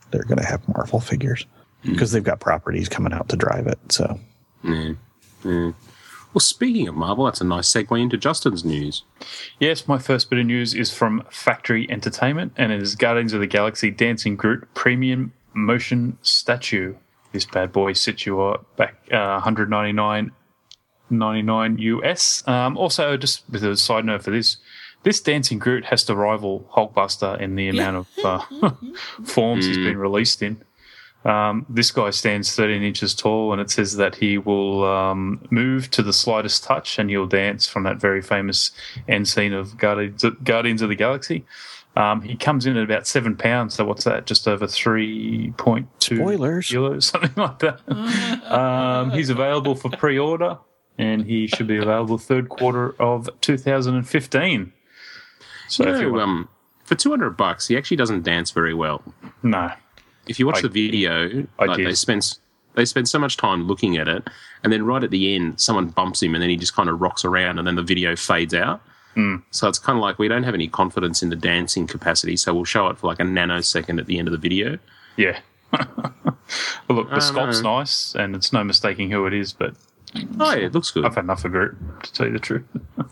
they're gonna have Marvel figures hmm. because they've got properties coming out to drive it. So Yeah. yeah. Well, speaking of Marvel, that's a nice segue into Justin's news. yes, my first bit of news is from Factory Entertainment, and it is Guardians of the Galaxy Dancing Groot Premium Motion Statue. This bad boy sits you back uh, 199 99 US. Um, also, just with a side note for this, this Dancing Groot has to rival Hulkbuster in the amount of uh, forms he's been released in. Um, this guy stands 13 inches tall, and it says that he will um, move to the slightest touch and he'll dance from that very famous end scene of Guardians, Guardians of the Galaxy. Um, he comes in at about seven pounds, so what's that? Just over 3.2 Spoilers. kilos, something like that. um, he's available for pre order, and he should be available third quarter of 2015. So, You if you want, um, for 200 bucks, he actually doesn't dance very well. no. If you watch I- the video, I like did. they spend they spend so much time looking at it, and then right at the end, someone bumps him, and then he just kind of rocks around, and then the video fades out. Hmm. So it's kind of like we don't have any confidence in the dancing capacity, so we'll show it for like a nanosecond at the end of the video. Yeah. well, look, the I sculpt's know. nice, and it's no mistaking who it is, but Oh yeah, it looks good. I've had enough of it to tell you the truth.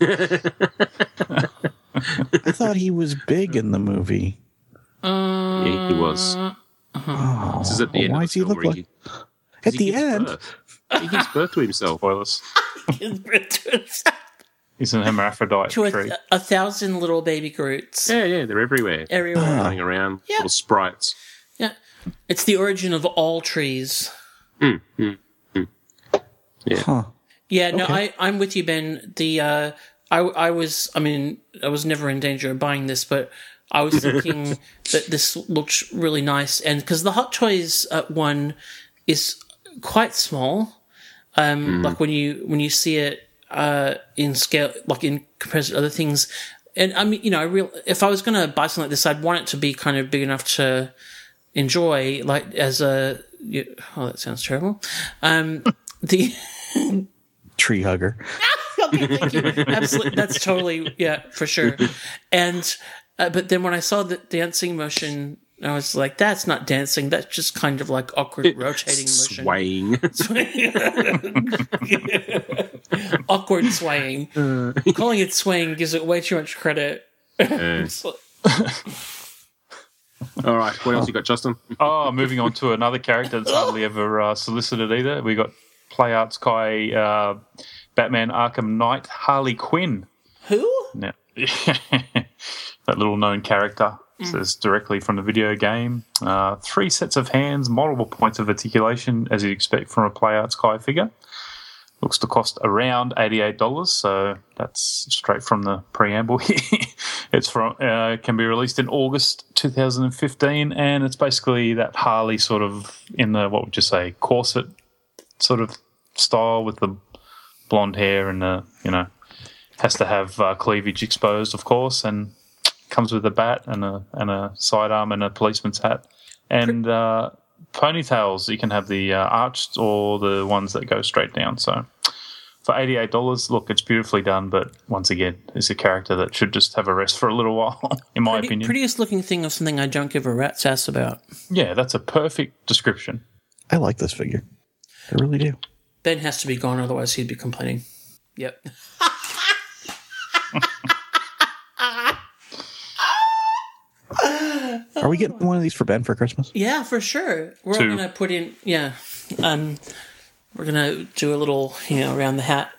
I thought he was big in the movie. Yeah, he was. Oh, This is at the oh, end why of does he the look story. like at the end? birth. He gives birth to himself. Spoilers. He gives birth to himself. He's an hermaphrodite tree. a, a thousand little baby Groots Yeah, yeah, they're everywhere, everywhere. Ah. running around, Yeah. little sprites. Yeah. It's the origin of all trees. Mm, mm, mm. Huh. Yeah, no, Okay. I, I'm with you, Ben. The uh, I, I was, I mean, I was never in danger of buying this, but I was thinking that this looked really nice, and because the Hot Toys uh, one is quite small, um, like when you when you see it uh, in scale, like in comparison to other things, and I mean, you know, I real if I was going to buy something like this, I'd want it to be kind of big enough to enjoy, like as a. you- Oh, that sounds terrible. Um, the Tree hugger. okay, thank you. Absolutely, that's totally yeah, for sure. And uh, but then when I saw the dancing motion, I was like, "That's not dancing. That's just kind of like awkward rotating motion, swaying. awkward swaying." Calling it swaying gives it way too much credit. It's like- All right, what else you got, Justin? Oh, moving on to another character that's hardly ever uh, solicited either. We got Play Arts Kai, uh, Batman Arkham Knight, Harley Quinn. Who? Now, that little known character says directly from the video game. Uh, three sets of hands, multiple points of articulation, as you'd expect from a Play Arts Kai figure. looks to cost around eighty-eight dollars. So that's straight from the preamble here. it's from uh, can be released in August 2015, and it's basically that Harley sort of in the what would you say corset sort of style with the blonde hair and the you know has to have uh, cleavage exposed, of course, and comes with a bat and a and a sidearm and a policeman's hat and uh, ponytails. You can have the uh, arched or the ones that go straight down. So for eighty eight dollars, look, it's beautifully done, but once again, it's a character that should just have a rest for a little while, in my Pretty, opinion. prettiest looking thing of something I don't give a rat's ass about. yeah, that's a perfect description. I like this figure. I really do. Ben has to be gone, otherwise he'd be complaining. Yep. Are we getting one of these for Ben for Christmas? Yeah, for sure. We're all Two. gonna put in. Yeah, um, we're gonna do a little, you know, around the hat.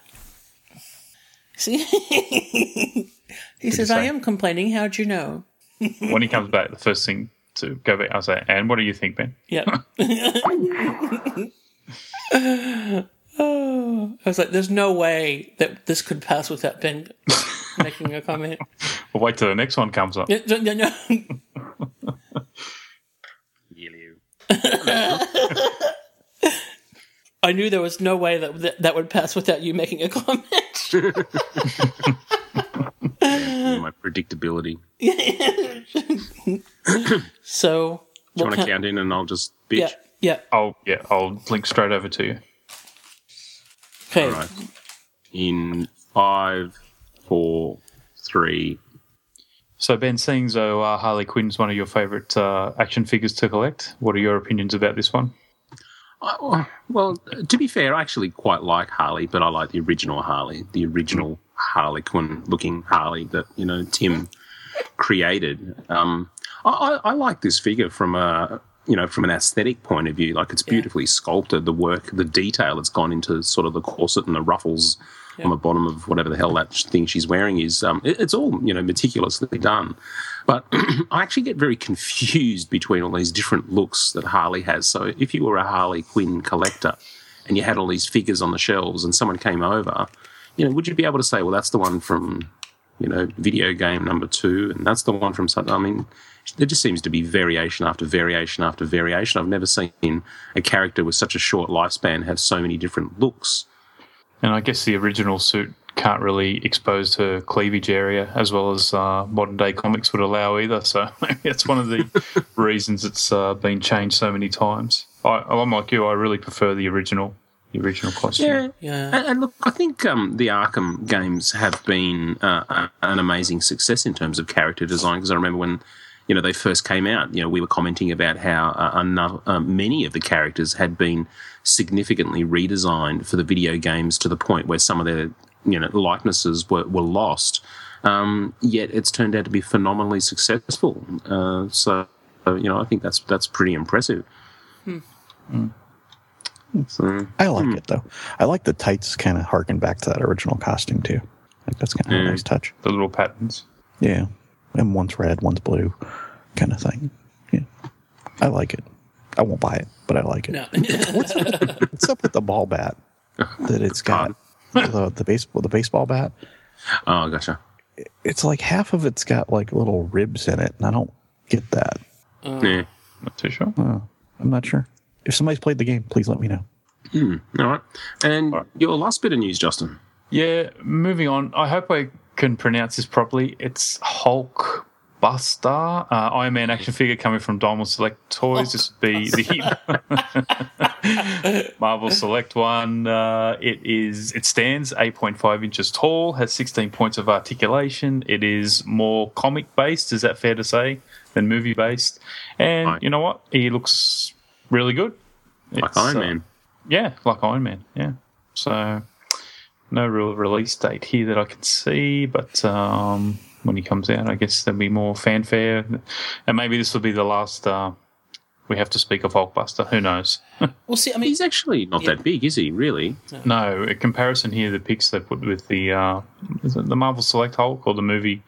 See, he says, "I am complaining. How'd you know?" when he comes back, the first thing to go back, I'll say, "And what do you think, Ben?" Yep. oh, I was like, "There's no way that this could pass without Ben making a comment." We'll wait till the next one comes up. Yeah, no, no, no. I knew there was no way that that, that would pass without you making a comment. My predictability. So, Do you want to kind- count in and I'll just bitch? Yeah, yeah. I'll yeah, I'll link straight over to you. Okay. All right. In five, four, three. So Ben, seeing though uh, Harley Quinn's one of your favourite uh, action figures to collect, what are your opinions about this one? I- Well, to be fair, I actually quite like Harley, but I like the original Harley, the original Harley Quinn looking Harley that you know Timm created. Um, I, I, I like this figure from a you know from an aesthetic point of view. Like it's beautifully sculpted. The work, the detail that's gone into sort of the corset and the ruffles on the bottom of whatever the hell that thing she's wearing is. Um, it- it's all you know meticulously done. But I actually get very confused between all these different looks that Harley has. So if you were a Harley Quinn collector and you had all these figures on the shelves and someone came over, you know, would you be able to say, well, that's the one from, you know, video game number two and that's the one from something? I mean, there just seems to be variation after variation after variation. I've never seen a character with such a short lifespan have so many different looks. And I guess the original suit can't really expose her cleavage area as well as uh, modern day comics would allow either. So maybe that's one of the reasons it's uh, been changed so many times. I, I'm like you. I really prefer the original, the original costume. Yeah. And, and look, I think um, the Arkham games have been uh, an amazing success in terms of character design. Because I remember when you know they first came out, you know, we were commenting about how uh, another, uh, many of the characters had been significantly redesigned for the video games to the point where some of their you know likenesses were, were lost. Um, yet it's turned out to be phenomenally successful. Uh, so uh, you know, I think that's that's pretty impressive. So, I like it though. I like the tights kind of harken back to that original costume too. Like that's kind of a Mm. nice touch. The little patterns. Yeah. And one's red, one's blue, kind of thing. Yeah. I like it. I won't buy it, but I like it. No. What's up with the ball bat that it's got? the, the baseball the baseball bat. oh, gotcha. It's like half of it's got like little ribs in it, and I don't get that. Uh, yeah. Not too sure. I'm not sure. If somebody's played the game, please let me know. Hmm, all right. And your last bit of news, Justin. Yeah, moving on. I hope I can pronounce this properly. It's Hulk Buster, uh, Iron Man action figure coming from Diamond Select Toys. This would be the Marvel Select one. Uh, it is. It stands 8.5 inches tall, has 16 points of articulation. It is more comic based. Is that fair to say? Than movie based. And you know what? He looks really good. Like It's, Iron uh, Man. yeah, like Iron Man. Yeah. So no real release date here that I can see, but um, when he comes out, I guess there'll be more fanfare, and maybe this will be the last. Uh, we have to speak of Hulkbuster. Who knows? Well, see, I mean, He's actually not that big, is he? Really? no, a comparison here. The pics they put with the uh, is it the Marvel Select Hulk or the movie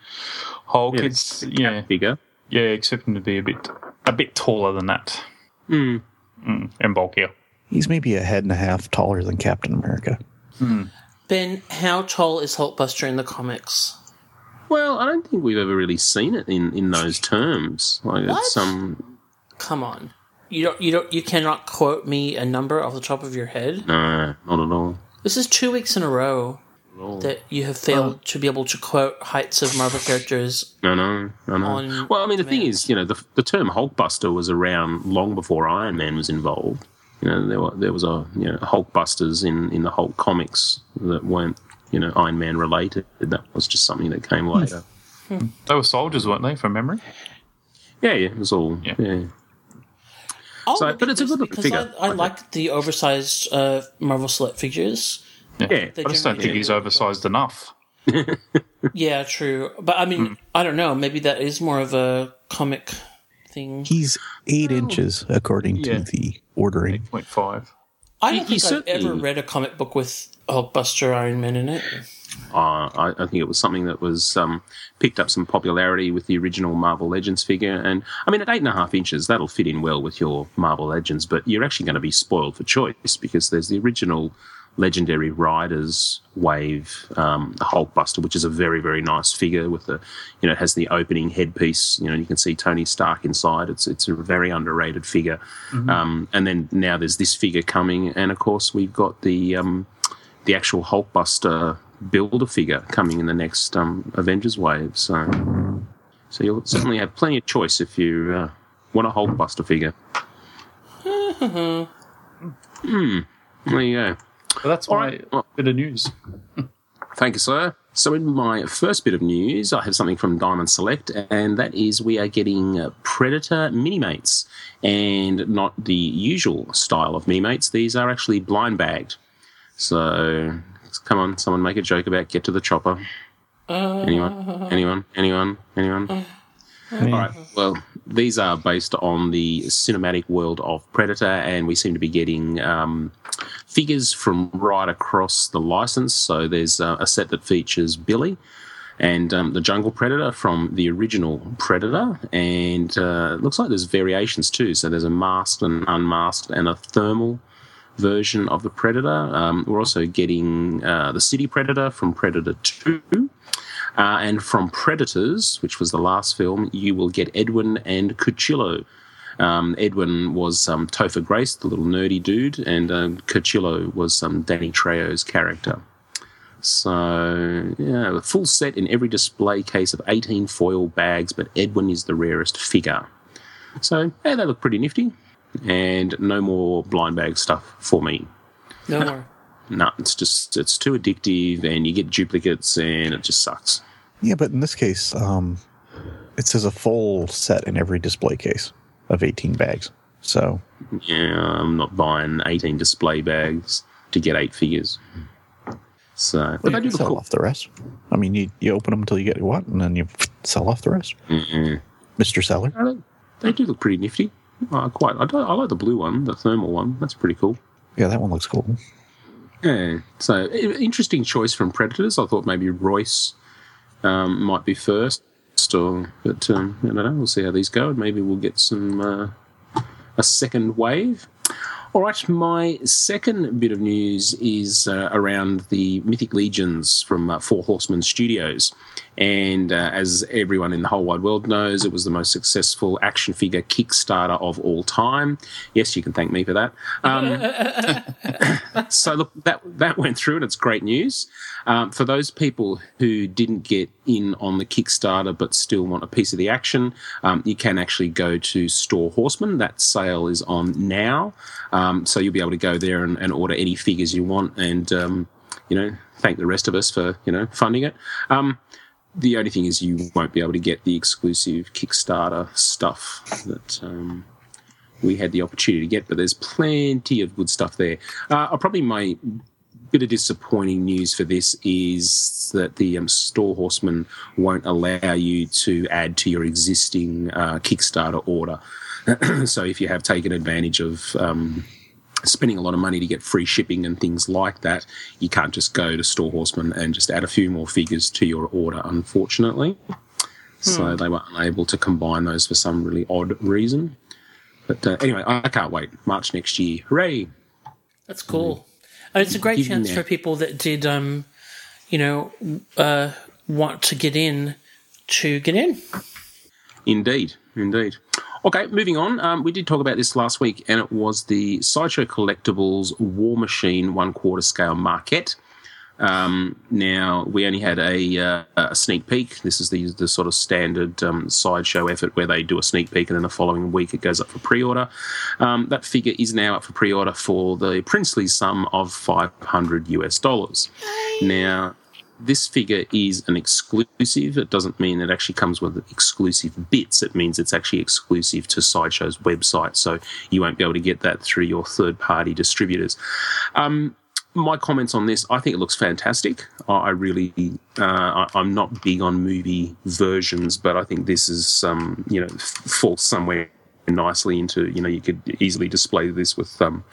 Hulk. Yeah, it's the yeah, bigger. yeah, except him to be a bit a bit taller than that Hmm. mm, and bulkier. He's maybe a head and a half taller than Captain America. Ben, how tall is Hulkbuster in the comics? Well, I don't think we've ever really seen it in, in those terms. Like What? it's um Come on. You don't you don't you cannot quote me a number off the top of your head. no, not at all. This is two weeks in a row that you have failed to be able to quote heights of Marvel characters. No, no, no, no. Well, I mean, the thing is, you know, the, the term Hulkbuster was around long before Iron Man was involved. You know, there, were, there was a you know Hulkbusters in, in the Hulk comics that weren't you know Iron Man related. That was just something that came later. Hmm. Hmm. They were soldiers, weren't they, from memory? yeah, yeah, it was all Yeah. yeah. Oh, So- but it's a good figure. I, I like the oversized uh, Marvel Select figures. Yeah. Yeah, I just don't think he's oversized enough. Yeah, true. But I mean, hmm. I don't know. Maybe that is more of a comic thing. He's eight inches according Yeah. to the ordering. 8.5. I don't he think I've ever read a comic book with Hulkbuster Iron Man in it. Uh, I, I think it was something that was um, picked up some popularity with the original Marvel Legends figure, and I mean at eight and a half inches that'll fit in well with your Marvel Legends, but you're actually going to be spoiled for choice because there's the original Legendary Riders Wave um, Hulkbuster, which is a very very nice figure with the you know it has the opening headpiece. You know you can see Tony Stark inside. It's it's a very underrated figure, um, and then now there's this figure coming, and of course we've got the um, the actual Hulkbuster builder figure coming in the next um, Avengers wave. So, so you'll certainly have plenty of choice if you uh, want a Hulkbuster figure. hmm. There you go. But that's All my right. Well, bit of news. Thank you, sir. So, in my first bit of news, I have something from Diamond Select, and that is we are getting uh, Predator mini mates, and not the usual style of mini mates. These are actually blind bagged. So, come on, someone make a joke about get to the chopper. Anyone? Anyone? Anyone? Anyone? All right. Well, these are based on the cinematic world of Predator, and we seem to be getting um, figures from right across the license. So there's uh, a set that features Billy and um, the Jungle Predator from the original Predator, and uh, looks like there's variations too. So there's a masked and unmasked and a thermal version of the Predator. Um, we're also getting uh, the City Predator from Predator 2. Uh, and from Predators, which was the last film, you will get Edwin and Cuchillo. Um, Edwin was um, Topher Grace, the little nerdy dude, and um, Cuchillo was um, Danny Trejo's character. So, yeah, a full set in every display case of 18 foil bags, but Edwin is the rarest figure. So, yeah, they look pretty nifty. And no more blind bag stuff for me. No more. No, it's just, it's too addictive and you get duplicates and it just sucks. Yeah, but in this case, um, it says a full set in every display case of 18 bags. So Yeah, I'm not buying 18 display bags to get eight figures. So, but they do sell cool. off the rest. I mean, you, you open them until you get what, and then you sell off the rest. Mm-mm. Mr. Seller. They do look pretty nifty. I quite. I, don't, I like the blue one, the thermal one. That's pretty cool. Yeah, that one looks cool. Yeah. So interesting choice from Predators. I thought maybe Royce um, might be first, but um, I don't know. We'll see how these go, and maybe we'll get some uh, a second wave. All right, my second bit of news is uh, around the Mythic Legions from uh, Four Horsemen Studios. And uh, as everyone in the whole wide world knows, it was the most successful action figure Kickstarter of all time. Yes, you can thank me for that. Um, so look, that that went through, and it's great news um, for those people who didn't get in on the Kickstarter but still want a piece of the action. Um, you can actually go to Store Horsemen. That sale is on now, um, so you'll be able to go there and, and order any figures you want, and um, you know, thank the rest of us for you know funding it. Um, the only thing is you won't be able to get the exclusive Kickstarter stuff that um, we had the opportunity to get, but there's plenty of good stuff there. Uh, uh, probably my bit of disappointing news for this is that the um, store horsemen won't allow you to add to your existing uh, Kickstarter order. so if you have taken advantage of um, spending a lot of money to get free shipping and things like that, you can't just go to Store Horsemen and just add a few more figures to your order, unfortunately. So they were unable to combine those for some really odd reason. But uh, anyway, I can't wait. March next year. Hooray! That's cool. And it's a great chance for people that did, um, you know, uh, want to get in to get in. Indeed, indeed. Okay, moving on. Um, we did talk about this last week, and it was the Sideshow Collectibles War Machine one quarter scale marquette. Um, now we only had a, uh, a sneak peek. This is the the sort of standard um, sideshow effort where they do a sneak peek, and then the following week it goes up for pre-order. Um, that figure is now up for pre-order for the princely sum of five hundred US dollars. Now this figure is an exclusive. It doesn't mean it actually comes with exclusive bits. It means it's actually exclusive to Sideshow's website. So you won't be able to get that through your third party distributors. Um, my comments on this, I think it looks fantastic. I really, uh, I, I'm not big on movie versions, but I think this is, um, you know, falls somewhere nicely into, you know, you could easily display this with um,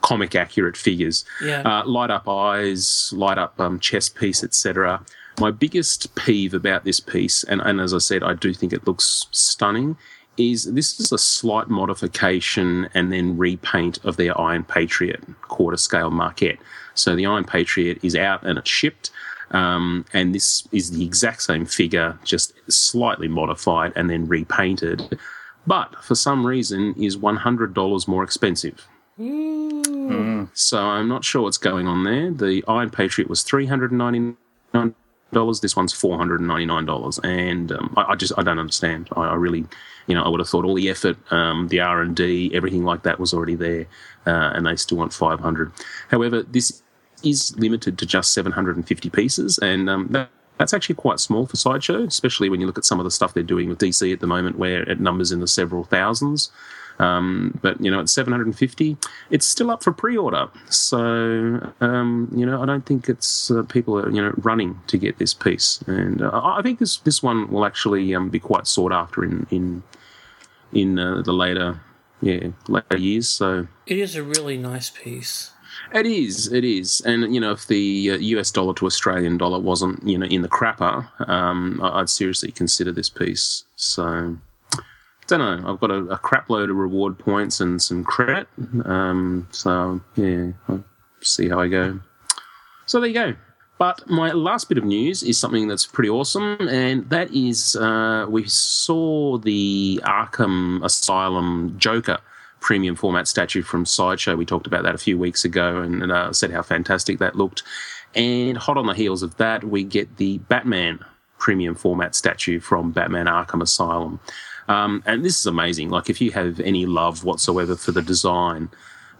comic accurate figures. Yeah. Uh, light up eyes, light up um, chest piece, etc. My biggest peeve about this piece, and, and as I said, I do think it looks stunning, is this is a slight modification and then repaint of their Iron Patriot quarter scale marquette. So the Iron Patriot is out and it's shipped. Um, and this is the exact same figure, just slightly modified and then repainted, but for some reason is $100 more expensive. So I'm not sure what's going on there. The Iron Patriot was three hundred and ninety nine dollars. This one's four hundred and ninety nine dollars, and um, I, I just I don't understand. I, I really, you know, I would have thought all the effort, um, the R and D, everything like that was already there, uh, and they still want five hundred. However, this is limited to just seven hundred and fifty pieces, and um, that. That's actually quite small for Sideshow, especially when you look at some of the stuff they're doing with DC at the moment, where it numbers in the several thousands. Um, but you know, at 750, it's still up for pre-order. So um, you know, I don't think it's uh, people are you know running to get this piece, and uh, I think this this one will actually um, be quite sought after in in in uh, the later yeah later years. So It is a really nice piece. It is, it is, and you know, if the uh, US dollar to Australian dollar wasn't, you know, in the crapper, um, I'd seriously consider this piece. So, don't know. I've got a, a crap load of reward points and some credit. Um, so yeah, I'll see how I go. So there you go. But my last bit of news is something that's pretty awesome, and that is uh, we saw the Arkham Asylum Joker premium format statue from Sideshow. We talked about that a few weeks ago and, and uh, said how fantastic that looked. And hot on the heels of that, we get the Batman premium format statue from Batman Arkham Asylum. Um, and this is amazing. Like, if you have any love whatsoever for the design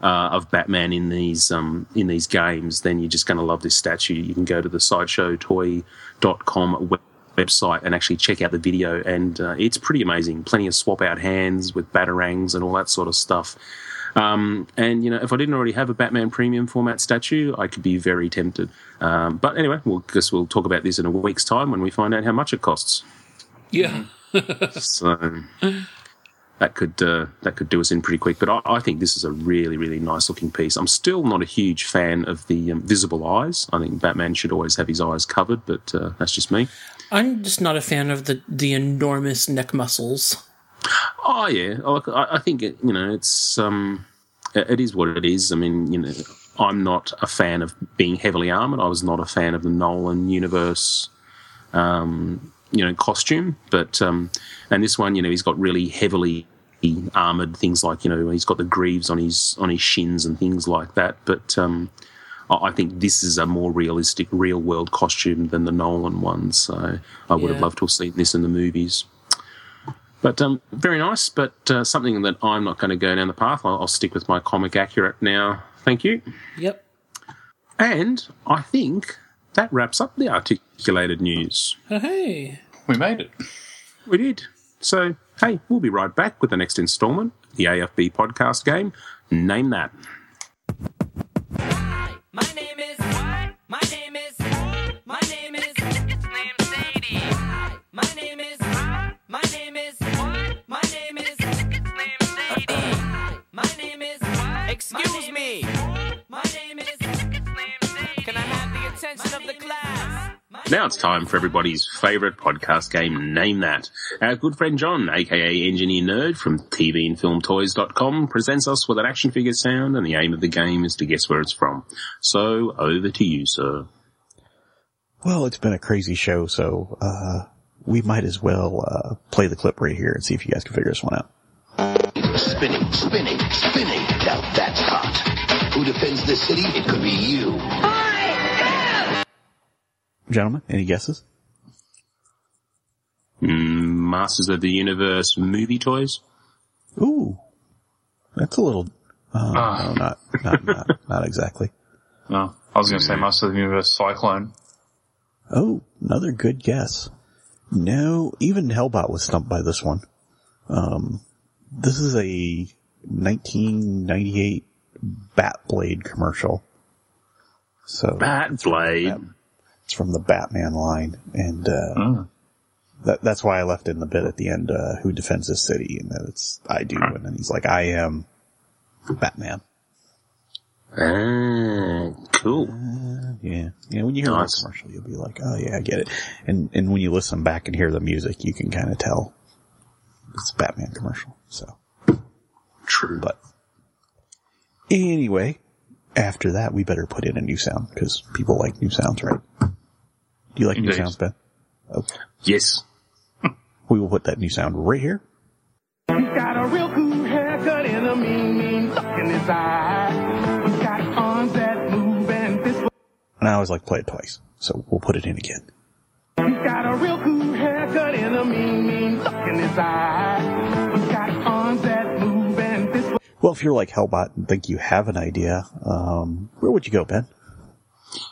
uh, of Batman in these um, in these games, then you're just going to love this statue. You can go to the sideshowtoy.com web- website and actually check out the video, and uh, it's pretty amazing. Plenty of swap out hands with batarangs and all that sort of stuff. Um, and you know, if I didn't already have a Batman premium format statue, I could be very tempted. Um, but anyway, we'll guess we'll talk about this in a week's time when we find out how much it costs. Yeah. So that could uh, that could do us in pretty quick. But I, I think this is a really really nice looking piece. I'm still not a huge fan of the um, visible eyes. I think Batman should always have his eyes covered, but uh, that's just me. I'm just not a fan of the, the enormous neck muscles. Oh yeah, I, I think it, you know it's um, it it is what it is. I mean, you know, I'm not a fan of being heavily armored. I was not a fan of the Nolan universe, um, you know, costume. But um, and this one, you know, he's got really heavily armored things like you know he's got the greaves on his on his shins and things like that. But um, I I think this is a more realistic, real world costume than the Nolan one. So I would have loved to have seen this in the movies. But um, very nice, but uh, something that I'm not going to go down the path. I'll, I'll stick with my comic accurate now. Thank you. Yep. And I think that wraps up the articulated news. Oh, hey. We made it. We did. So, hey, we'll be right back with the next installment, the AFB podcast game. Name that. My name is. what? My name is. My name is. It's named Sadie. My name is. My name is. My name is. It's named Sadie. My name is. Excuse me. My name is. It's named Sadie. Can I have the attention of the class? My Now it's time for everybody's favourite podcast game, Name That. Our good friend John, aka Engineer Nerd from TVandFilmToys.com, presents us with an action figure sound, and the aim of the game is to guess where it's from. So, over to you, sir. Well, it's been a crazy show, so uh, we might as well uh, play the clip right here and see if you guys can figure this one out. Spinning, spinning, spinning. Now that's hot. Who defends this city? It could be you. Gentlemen, any guesses? Mm, Masters of the Universe movie toys? Ooh, that's a little. Uh, No, not not not, not exactly. No, I was going to say Master of the Universe Cyclone. Oh, another good guess. No, even Hellbot was stumped by this one. Um, this is a 1998 Batblade commercial. So Bat Blade. It's from the Batman line, and uh, Mm. that, that's why I left in the bit at the end. Uh, Who defends this city? And that it's I do, and then he's like, I am Batman. Ah, cool. Yeah, yeah. When you hear Nice. that commercial, you'll be like, "Oh yeah, I get it." And and when you listen back and hear the music, you can kind of tell it's a Batman commercial. So, True. but anyway, after that, we better put in a new sound because people like new sounds, right? Do you like new sounds, Ben? Okay. Yes. We will put that new sound right here. He's got a real cool haircut and a mean, mean look in his eye. He's got arms that move and this And I always like to play it twice, so we'll put it in again. He's got a real cool haircut and a mean, mean look in his eye. He's got arms that move and this Well, if you're like Hellbot and think you have an idea, um, where would you go, Ben?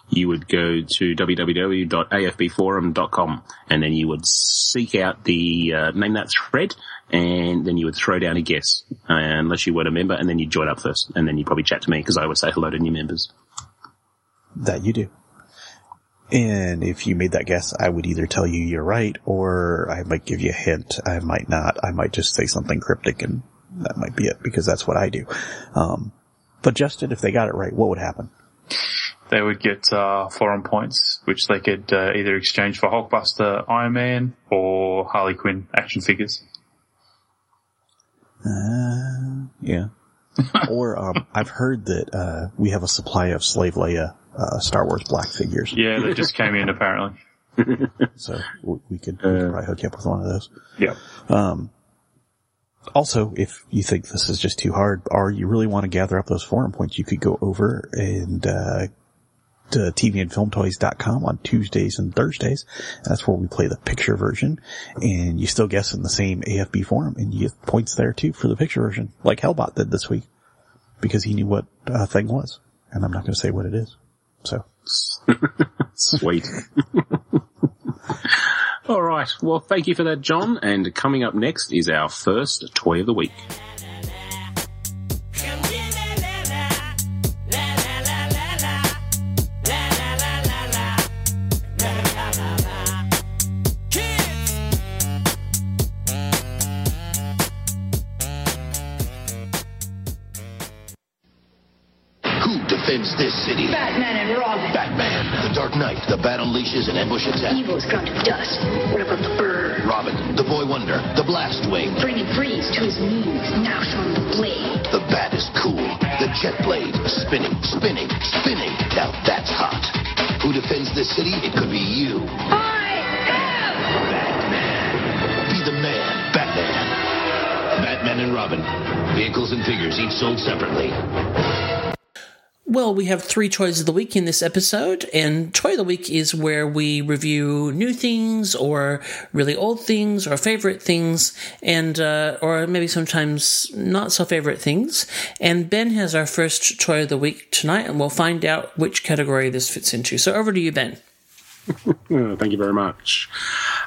You would go to www.afbforum.com and then you would seek out the uh, name that thread and then you would throw down a guess uh, unless you weren't a member and then you'd join up first and then you'd probably chat to me because I would say hello to new members. That you do. And if you made that guess, I would either tell you you're right, or I might give you a hint. I might not. I might just say something cryptic, and that might be it because that's what I do. Um, but Justin, if they got it right, what would happen? They would get uh, forum points, which they could uh, either exchange for Hulkbuster, Iron Man, or Harley Quinn action figures. Uh, yeah. or um, I've heard that uh, we have a supply of Slave Leia uh, Star Wars black figures, Yeah, that just came in apparently. so w- we could, we could probably hook you up with one of those. Yeah. Um, also, if you think this is just too hard, or you really want to gather up those forum points, you could go over and uh, to tvandfilmtoys.com on Tuesdays and Thursdays. That's where we play the picture version, and you still guess in the same AFB forum, and you get points there too for the picture version, like Hellbot did this week, because he knew what uh, thing was, and I'm not going to say what it is. So, Sweet. All right. Well, thank you for that, John. And coming up next is our first toy of the week. City? Batman and Robin. Batman. The Dark Knight. The Bat unleashes an ambush attack. Evil's gone to dust. What about the bird? Robin. The Boy Wonder. The Blast Wing. Bringing Freeze to his knees. Now show him the blade. The Bat is cool. The Jet Blade. Spinning, spinning, spinning. Now that's hot. Who defends this city? It could be you. I am Batman. Be the man. Batman. Batman and Robin. Vehicles and figures each sold separately. Well, we have three toys of the week in this episode, and toy of the week is where we review new things or really old things or favorite things, and uh, or maybe sometimes not so favorite things. And Ben has our first toy of the week tonight, and we'll find out which category this fits into. So over to you, Ben. Thank you very much.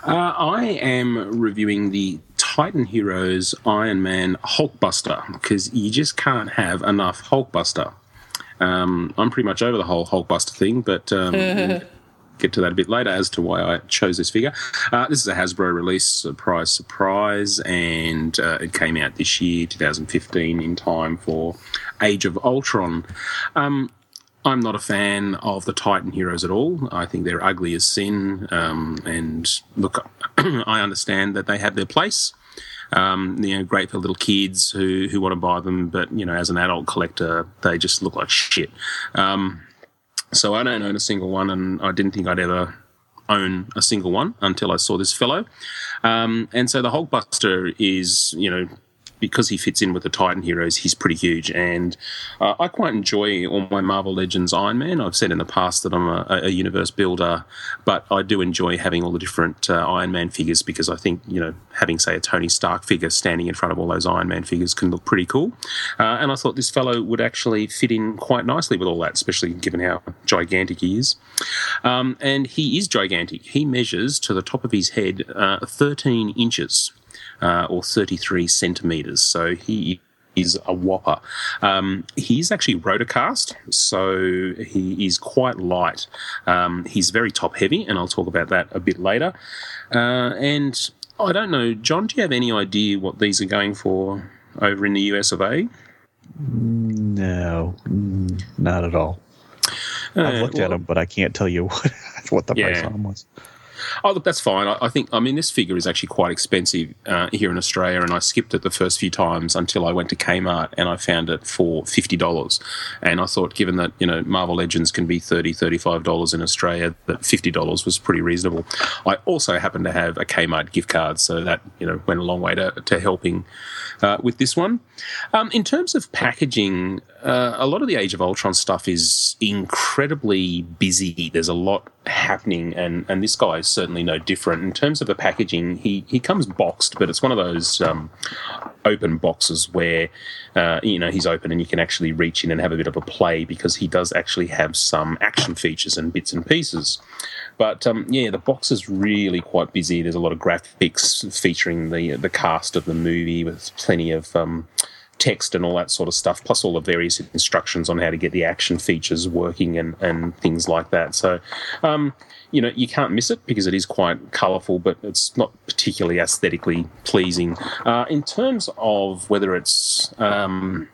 Uh, I am reviewing the Titan Heroes Iron Man Hulkbuster because you just can't have enough Hulkbuster. Um, I'm pretty much over the whole Hulkbuster thing, but um, we'll get to that a bit later as to why I chose this figure. Uh, this is a Hasbro release, surprise, surprise, and uh, it came out this year, 2015, in time for Age of Ultron. Um, I'm not a fan of the Titan heroes at all. I think they're ugly as sin. Um, and look, I understand that they have their place. Um, you know, great for little kids who, who want to buy them, but you know, as an adult collector, they just look like shit. Um, so I don't own a single one, and I didn't think I'd ever own a single one until I saw this fellow. Um, and so the Hulkbuster is, you know, because he fits in with the Titan heroes, he's pretty huge. And uh, I quite enjoy all my Marvel Legends Iron Man. I've said in the past that I'm a, a universe builder, but I do enjoy having all the different uh, Iron Man figures because I think, you know, having, say, a Tony Stark figure standing in front of all those Iron Man figures can look pretty cool. Uh, and I thought this fellow would actually fit in quite nicely with all that, especially given how gigantic he is. Um, and he is gigantic. He measures to the top of his head uh, 13 inches uh, or 33 centimeters. So he is a whopper. Um, he's actually rotocast, so he is quite light. Um, he's very top heavy, and I'll talk about that a bit later. Uh, and I don't know, John, do you have any idea what these are going for over in the US of A? No, not at all. I've Uh, looked well- at them, but I can't tell you what, what the price on them was. Oh, look, that's fine. I, I think, I mean, this figure is actually quite expensive uh, here in Australia, and I skipped it the first few times until I went to Kmart and I found it for $50. And I thought, given that, you know, Marvel Legends can be $30, $35 in Australia, that $50 was pretty reasonable. I also happen to have a Kmart gift card, so that, you know, went a long way to, to helping uh, with this one. Um, in terms of packaging, uh, a lot of the Age of Ultron stuff is incredibly busy. There's a lot happening, and, and this guy is certainly no different. In terms of the packaging, he, he comes boxed, but it's one of those um, open boxes where uh, you know he's open and you can actually reach in and have a bit of a play because he does actually have some action features and bits and pieces. But um, yeah, the box is really quite busy. There's a lot of graphics featuring the the cast of the movie with plenty of um, text and all that sort of stuff, plus all the various instructions on how to get the action features working and, and things like that. So, um, you know, you can't miss it because it is quite colourful, but it's not particularly aesthetically pleasing. Uh, in terms of whether it's um,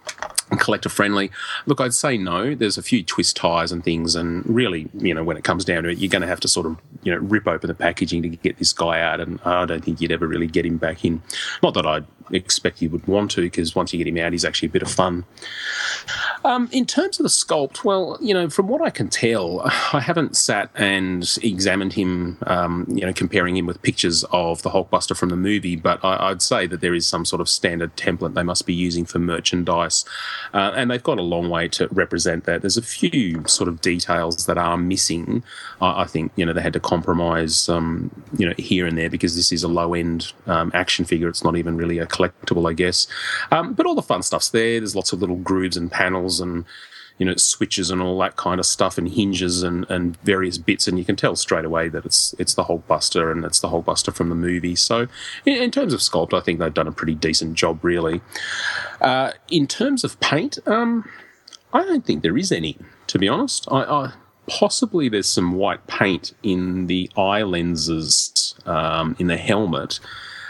collector friendly, look, I'd say no. There's a few twist ties and things, and really, you know, when it comes down to it, you're going to have to sort of, you know, rip open the packaging to get this guy out, and I don't think you'd ever really get him back in. Not that I'd expect you would want to, because once you get him out, he's actually a bit of fun. Um, in terms of the sculpt, well, you know, from what I can tell, I haven't sat and examined him, um, you know, comparing him with pictures of the Hulkbuster from the movie, but I, I'd say that there is some sort of standard template they must be using for merchandise, uh, and they've got a long way to represent that. There's a few sort of details that are missing. I, I think, you know, they had to compromise, um, you know, here and there because this is a low end um, action figure. It's not even really a collectible, I guess. Um, but all the fun stuff's there. There's lots of little grooves and panels and you know switches and all that kind of stuff and hinges and, and various bits. And you can tell straight away that it's it's the Hulkbuster and it's the Hulkbuster from the movie. So in, in terms of sculpt I think they've done a pretty decent job really. Uh, in terms of paint um, I don't think there is any to be honest. I, I possibly there's some white paint in the eye lenses um, in the helmet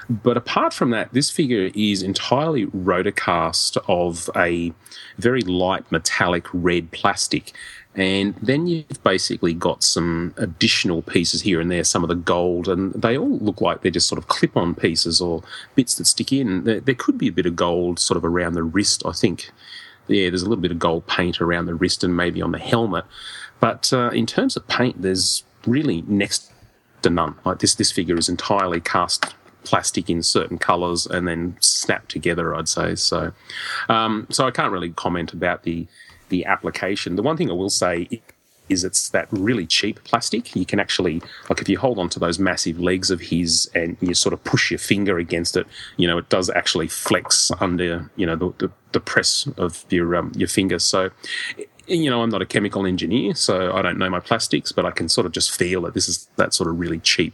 but apart from that, this figure is entirely rotocast of a very light metallic red plastic. And then you've basically got some additional pieces here and there, some of the gold, and they all look like they're just sort of clip on pieces or bits that stick in. There, there could be a bit of gold sort of around the wrist, I think. Yeah, there's a little bit of gold paint around the wrist and maybe on the helmet. But uh, in terms of paint, there's really next to none. Like this, this figure is entirely cast plastic in certain colours and then snapped together. I'd say so. Um, so I can't really comment about the the application. The one thing I will say is it's that really cheap plastic. You can actually, like, if you hold onto those massive legs of his and you sort of push your finger against it, you know, it does actually flex under, you know, the, the, the press of your um, your finger. So, you know, I'm not a chemical engineer, so I don't know my plastics, but I can sort of just feel that this is that sort of really cheap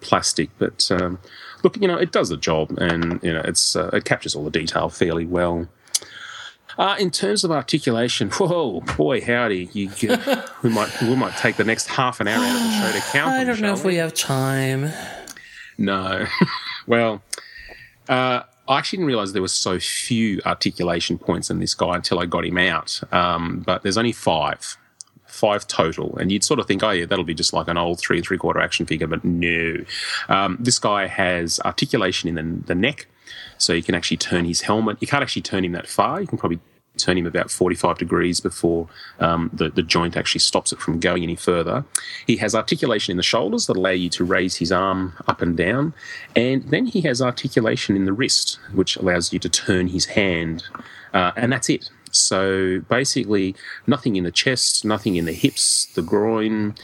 plastic. But um, look, you know, it does the job, and you know, it's uh, it captures all the detail fairly well. Uh, in terms of articulation, whoa, boy, howdy! You, we might we might take the next half an hour out of the show to count. I them, don't know if we have time. no. well, uh, I actually didn't realize there were so few articulation points in this guy until I got him out. Um, but there's only five. Five total, and you'd sort of think, oh yeah, that'll be just like an old three and three quarter action figure, but no. Um, this guy has articulation in the, the neck, so you can actually turn his helmet. You can't actually turn him that far. You can probably turn him about 45 degrees before um, the, the joint actually stops it from going any further. He has articulation in the shoulders that allow you to raise his arm up and down. And then he has articulation in the wrist, which allows you to turn his hand. Uh, and that's it. So basically, nothing in the chest, nothing in the hips, the groin,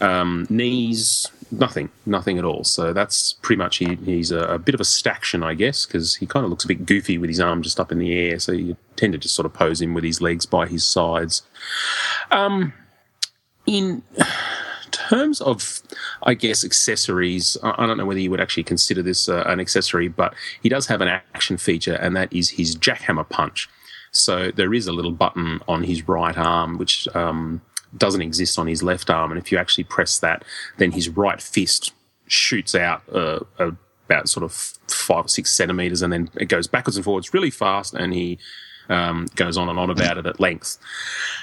um, knees, nothing, nothing at all. So that's pretty much he, he's a, a bit of a staction, I guess, because he kind of looks a bit goofy with his arm just up in the air. So you tend to just sort of pose him with his legs by his sides. Um, in terms of, I guess, accessories, I don't know whether you would actually consider this uh, an accessory, but he does have an action feature, and that is his jackhammer punch. So there is a little button on his right arm, which um, doesn't exist on his left arm. And if you actually press that, then his right fist shoots out uh, about sort of five or six centimeters, and then it goes backwards and forwards really fast, and he um, goes on and on about it at length.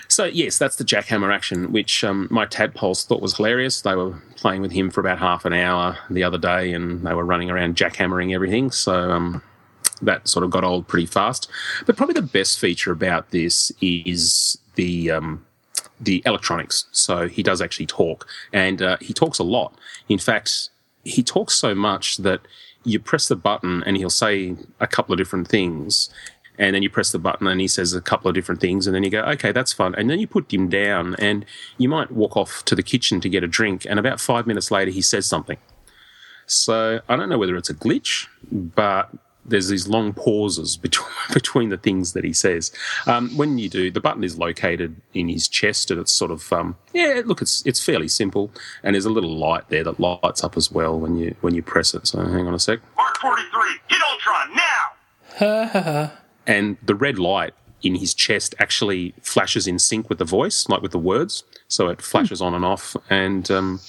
So yes, that's the jackhammer action, which um, my tadpoles thought was hilarious. They were playing with him for about half an hour the other day, and they were running around jackhammering everything. So um, that sort of got old pretty fast. But probably the best feature about this is the um, the electronics. So he does actually talk, and uh, he talks a lot. In fact, he talks so much that you press the button and he'll say a couple of different things. And then you press the button and he says a couple of different things. And then you go, okay, that's fun. And then you put him down and you might walk off to the kitchen to get a drink. And about five minutes later, he says something. So I don't know whether it's a glitch, but there's these long pauses between between the things that he says. Um, when you do, the button is located in his chest, and it's sort of um, yeah. Look, it's it's fairly simple, and there's a little light there that lights up as well when you when you press it. So hang on a sec. Mark 43, hit Ultron now! and the red light in his chest actually flashes in sync with the voice, like with the words. So it flashes on and off, and um,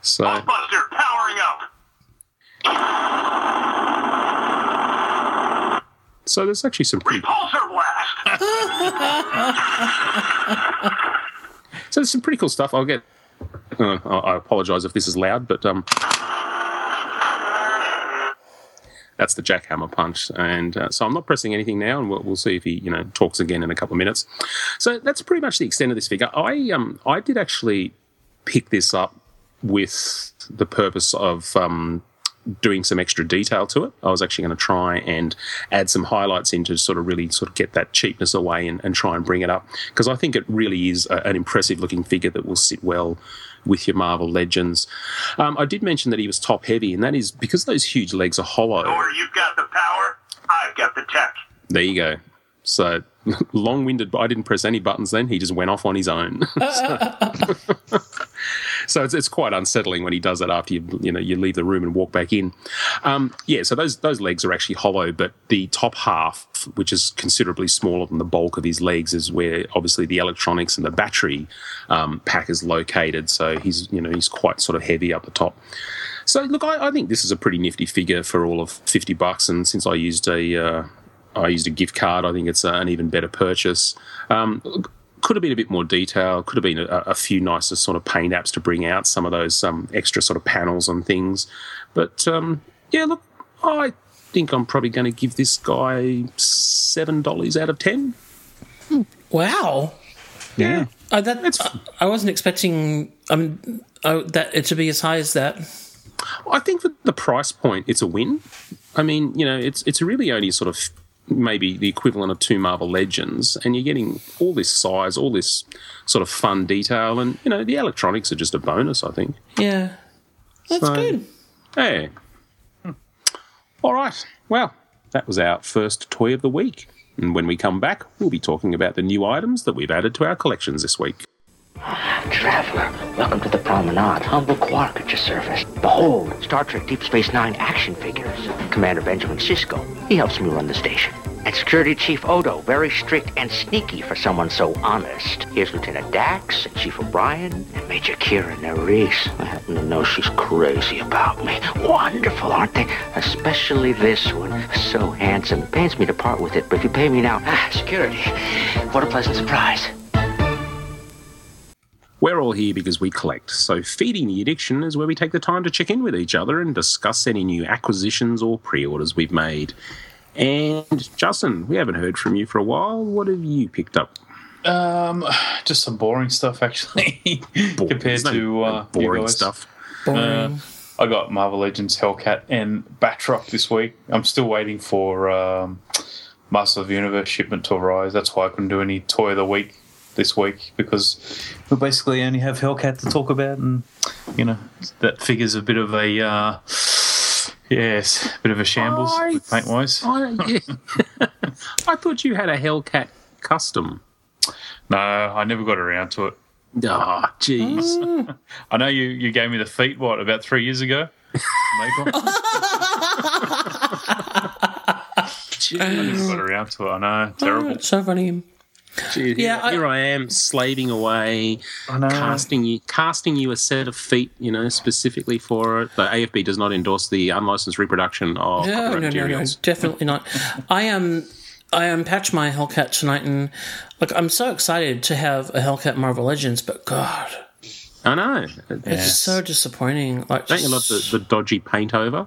so Buster, powering up! So there's actually some pretty Repulsor blast! so there's some pretty cool stuff. I'll get. Uh, I I apologize if this is loud, but um, that's the jackhammer punch, and uh, so I'm not pressing anything now, and we'll, we'll see if he you know talks again in a couple of minutes. So that's pretty much the extent of this figure. I um I did actually pick this up with the purpose of um, doing some extra detail to it. I was actually going to try and add some highlights in to sort of really sort of get that cheapness away and, and try and bring it up because I think it really is a, an impressive looking figure that will sit well with your Marvel Legends. Um, I did mention that he was top heavy, and that is because those huge legs are hollow. Or you've got the power, I've got the tech. There you go. So long winded, but I didn't press any buttons then. He just went off on his own. so, so it's, it's quite unsettling when he does that after you you know you leave the room and walk back in. Um, yeah, so those those legs are actually hollow, but the top half, which is considerably smaller than the bulk of his legs, is where obviously the electronics and the battery um, pack is located. So he's you know he's quite sort of heavy up the top. So look, I, I think this is a pretty nifty figure for all of fifty bucks, and since I used a uh, I used a gift card. I think it's uh, an even better purchase. Um, could have been a bit more detail. Could have been a, a few nicer sort of paint apps to bring out some of those um, extra sort of panels and things. But um, yeah, look, I think I'm probably going to give this guy seven dollars out of ten. Wow. Yeah, Uh, that, I, I wasn't expecting um, oh, that it to be as high as that. I think for the price point, it's a win. I mean, you know, it's it's really only sort of maybe the equivalent of two Marvel Legends, and you're getting all this size, all this sort of fun detail, and you know, the electronics are just a bonus. I think. Yeah. That's So- good. Hey. Hmm. All right. Well, that was our first toy of the week. And when we come back, we'll be talking about the new items that we've added to our collections this week. Traveler, welcome to the promenade. Humble Quark at your service. Behold, Star Trek Deep Space Nine action figures. Commander Benjamin Sisko. He helps me run the station. And Security Chief Odo, very strict and sneaky for someone so honest. Here's Lieutenant Dax, and Chief O'Brien, and Major Kira Nerys. I happen to know she's crazy about me. Wonderful, aren't they? Especially this one. So handsome. Pains me to part with it, but if you pay me now, ah, security. What a pleasant surprise. We're all here because we collect, so Feeding the Addiction is where we take the time to check in with each other and discuss any new acquisitions or pre orders we've made. And Justin, we haven't heard from you for a while. What have you picked up? Um, just some boring stuff actually compared no- to no uh, you boring guys. stuff. Uh, I got Marvel Legends, Hellcat, and Batroc this week. I'm still waiting for um, Master of the Universe shipment to arrive. That's why I couldn't do any Toy of the Week this week because we basically only have Hellcat to talk about, and you know that figure's a bit of a uh, yes, a bit of a shambles I- paint wise. I, yeah. I thought you had a Hellcat custom. No, I never got around to it. Oh, jeez. I know you, you gave me the feet what about three years ago. Make one? I never got around to it. I know, terrible. Oh, so funny. Gee, Yeah, here, I- here I am slaving away, casting you, casting you a set of feet, you know, specifically for it. The AFB does not endorse the unlicensed reproduction of No, copyright no, no, no, definitely not. I am. I unpacked my Hellcat tonight, and like I'm so excited to have a Hellcat Marvel Legends, but God, I know. it's just so disappointing. Like, Don't you love the, the dodgy paint over?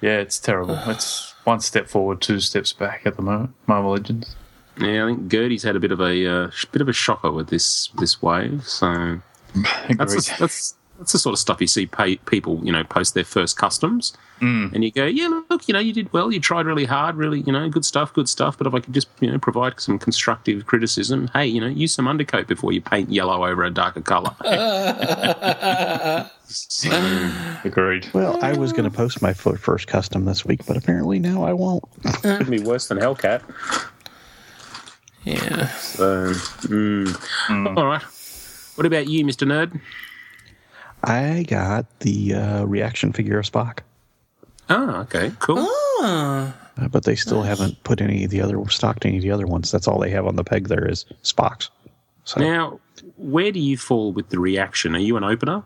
Yeah, it's terrible. It's one step forward, two steps back at the moment. Marvel Legends. Yeah, I think Gertie's had a bit of a uh, bit of a shocker with this this wave. So that's the, that's that's the sort of stuff you see pay, people you know post their first customs, Mm. and you go, yeah, look, you know, you did well, you tried really hard, really, you know, good stuff, good stuff. But if I could just you know provide some constructive criticism, hey, you know, use some undercoat before you paint yellow over a darker color. Agreed. Well, I was going to post my first custom this week, but apparently now I won't. Could be worse than Hellcat. Yeah. So, mm. all right. What about you, Mister Nerd? I got the uh, reaction figure of Spock, Oh, okay, cool. Ah, uh, but they still haven't put any of the other stocked any of the other ones. That's all they have on the peg. There is Spock's. So Now, where do you fall with the reaction? Are you an opener?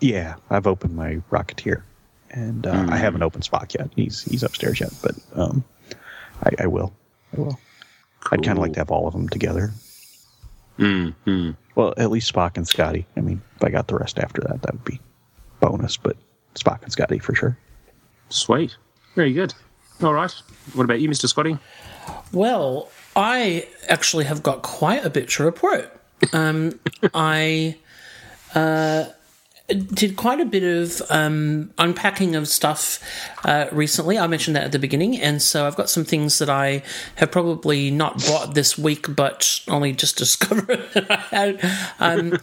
yeah, I've opened my Rocketeer, and uh, I haven't opened Spock yet. He's he's upstairs yet, but um, I, I will. I will. I'd kind of like to have all of them together. Mm-hmm. Well, at least Spock and Scotty. I mean, if I got the rest after that, that would be bonus. But Spock and Scotty for sure. Sweet. Very good. All right. What about you, Mr. Scotty? well, I actually have got quite a bit to report. Um, I uh, did quite a bit of um, unpacking of stuff uh, recently. I mentioned that at the beginning, and so I've got some things that I have probably not bought this week, but only just discovered that I had. Um,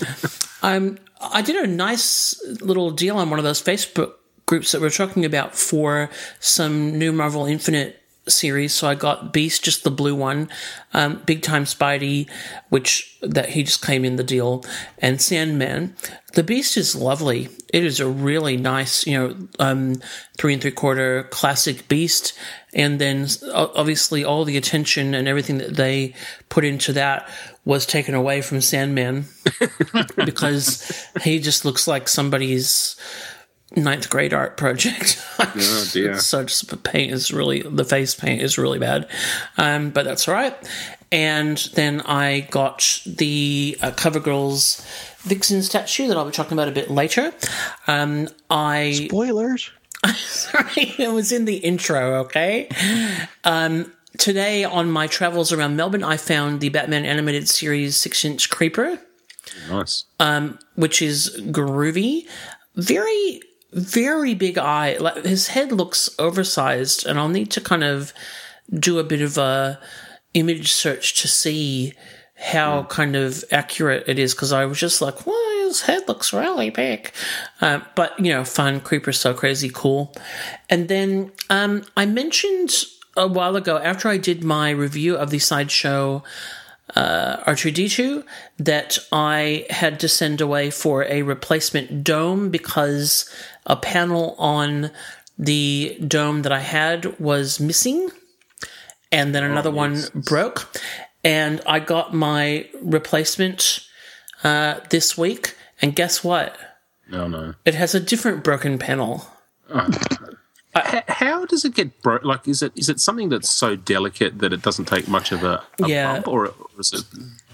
um, I did a nice little deal on one of those Facebook groups that we're talking about for some new Marvel Infinite series. So I got Beast, just the blue one, um, Big Time Spidey, which that he just came in the deal, and Sandman. The Beast is lovely. It is a really nice, you know, um, three and three quarter classic Beast, and then obviously all the attention and everything that they put into that was taken away from Sandman because he just looks like somebody's ninth grade art project. Oh, dear. so just the paint is really the face paint is really bad, um, but that's all right. And then I got the uh, CoverGirl's Vixen statue that I'll be talking about a bit later. Um, I Spoilers. sorry, it was in the intro. Okay. Um, today on my travels around Melbourne, I found the Batman animated series six inch creeper Nice. which is groovy. Very, very big eye. Like his head looks oversized, and I'll need to kind of do a bit of a image search to see how kind of accurate it is because I was just like, well, his head looks really big. Uh, but, you know, fun, creeper, so crazy, cool. And then um, I mentioned a while ago, after I did my review of the sideshow uh, R2D2 that I had to send away for a replacement dome because a panel on the dome that I had was missing. and then another one broke, and I got my replacement uh, this week. And guess what? No, no. It has a different broken panel. H- how does it get broke? Like, is it is it something that's so delicate that it doesn't take much of a, a Yeah. bump, or, or is it?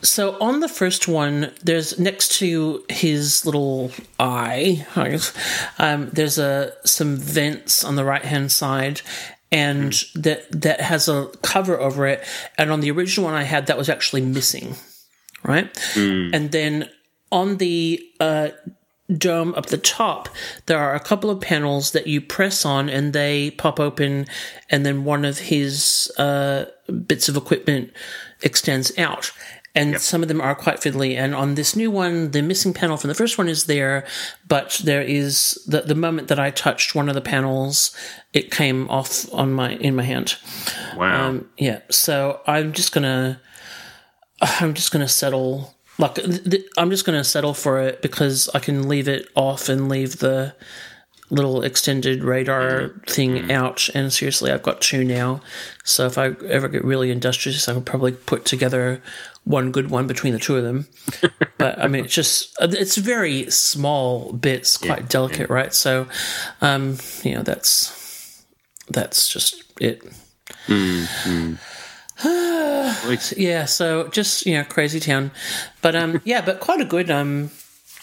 So on the first one, there's next to his little eye, I guess, um, there's a some vents on the right hand side, and that that has a cover over it. And on the original one I had, that was actually missing, right? And then on the uh, dome up the top, there are a couple of panels that you press on and they pop open, and then one of his uh, bits of equipment extends out. And some of them are quite fiddly. And on this new one, the missing panel from the first one is there, but there is the the moment that I touched one of the panels, it came off on my in my hand. Wow. Um, yeah, so I'm just gonna, I'm just gonna settle. Like, th- th- I'm just gonna settle for it because I can leave it off and leave the little extended radar thing out. And seriously, I've got two now. So if I ever get really industrious, I could probably put together one good one between the two of them. but I mean, it's just it's very small bits, quite delicate, right? So, um, you know, that's that's just it. yeah, so just you know, crazy town, but um, yeah, but quite a good um,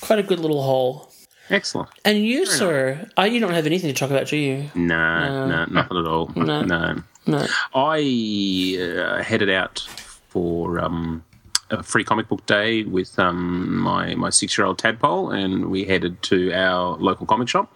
quite a good little haul. Excellent. And you, sir, I, you don't have anything to talk about, do you? No, no, nothing at all. No. No. No. I uh, headed out for um, a free comic book day with um, my my six year old tadpole, and we headed to our local comic shop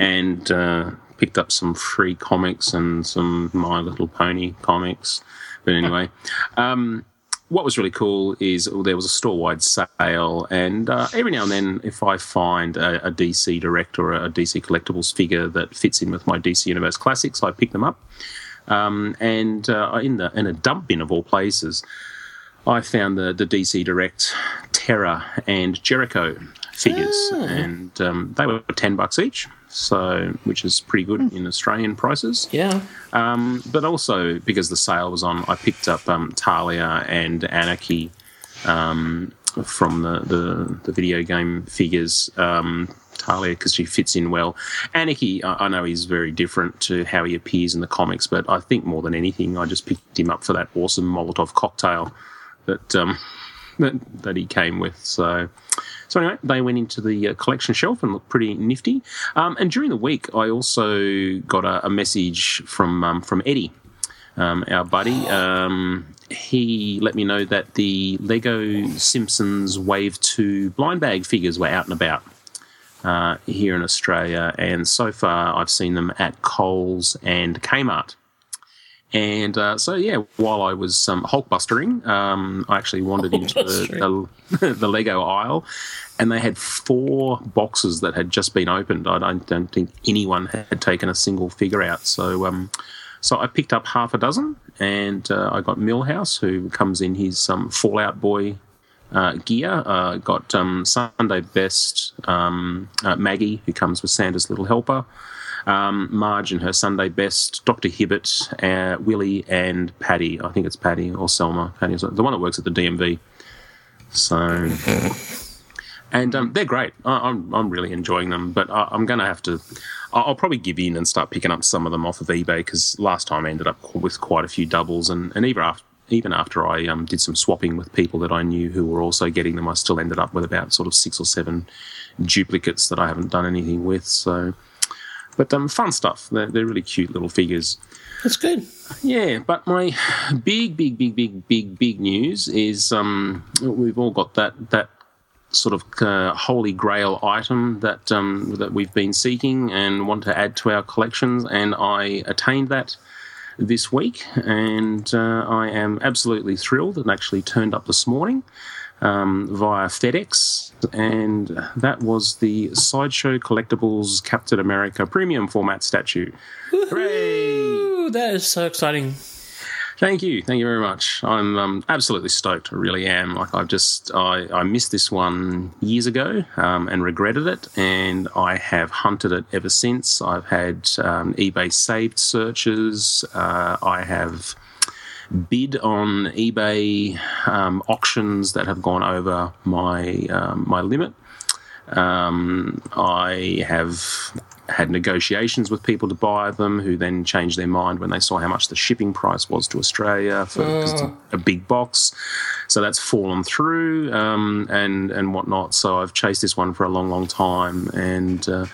and uh, picked up some free comics and some My Little Pony comics. But anyway, um, what was really cool is there was a store wide sale, and uh, every now and then, if I find a, a DC Direct or a DC Collectibles figure that fits in with my DC Universe classics, I pick them up. Um, and uh, in the in a dump bin of all places, I found the the DC Direct Terra and Jericho figures, and um, they were ten bucks each, so which is pretty good in Australian prices. Yeah. Um, but also because the sale was on, I picked up um, Talia and Anarchy um, from the, the the video game figures. Um, Talia because she fits in well. Anarchy, I, I know he's very different to how he appears in the comics, but I think more than anything, I just picked him up for that awesome Molotov cocktail that um, that, that he came with. So. So anyway, they went into the uh, collection shelf and looked pretty nifty. Um, and during the week, I also got a, a message from um, from Eddie, um, our buddy. Um, he let me know that the Lego Simpsons Wave Two blind bag figures were out and about uh, here in Australia, and so far I've seen them at Coles and Kmart. And uh, so, yeah, while I was um, Hulkbustering, um, I actually wandered into the, the, the Lego aisle, and they had four boxes that had just been opened. I don't, don't think anyone had taken a single figure out. So, um, so I picked up half a dozen, and uh, I got Milhouse, who comes in his um, Fallout Boy uh, gear. Uh, got um, Sunday Best um, uh, Maggie, who comes with Santa's Little Helper. Um, Marge and her Sunday Best, Dr. Hibbert, uh, Willie, and Patty. I think it's Patty or Selma. Patty, the one that works at the DMV. So, and um, they're great. I, I'm I'm really enjoying them. But I, I'm going to have to. I'll I'll probably give in and start picking up some of them off of eBay because last time I ended up with quite a few doubles, and and even after even after I um, did some swapping with people that I knew who were also getting them, I still ended up with about sort of six or seven duplicates that I haven't done anything with. So, but um, fun stuff. They're, they're really cute little figures. That's good. Yeah, but my big, big, big, big, big, big news is um, we've all got that that sort of uh, holy grail item that um, that we've been seeking and want to add to our collections, and I attained that this week, and uh, I am absolutely thrilled. It actually turned up this morning um, via FedEx, and that was the Sideshow Collectibles Captain America Premium Format statue. Ooh, that is so exciting. Thank you, thank you very much. I'm um, absolutely stoked. I really am. Like I've just I, I missed this one years ago um, and regretted it, and I have hunted it ever since. I've had um, eBay saved searches. Uh, I have bid on eBay um, auctions that have gone over my um, my limit. Um, I have had negotiations with people to buy them who then changed their mind when they saw how much the shipping price was to Australia for 'cause it's a, a big box. So that's fallen through um, and and whatnot. So I've chased this one for a long, long time. And uh,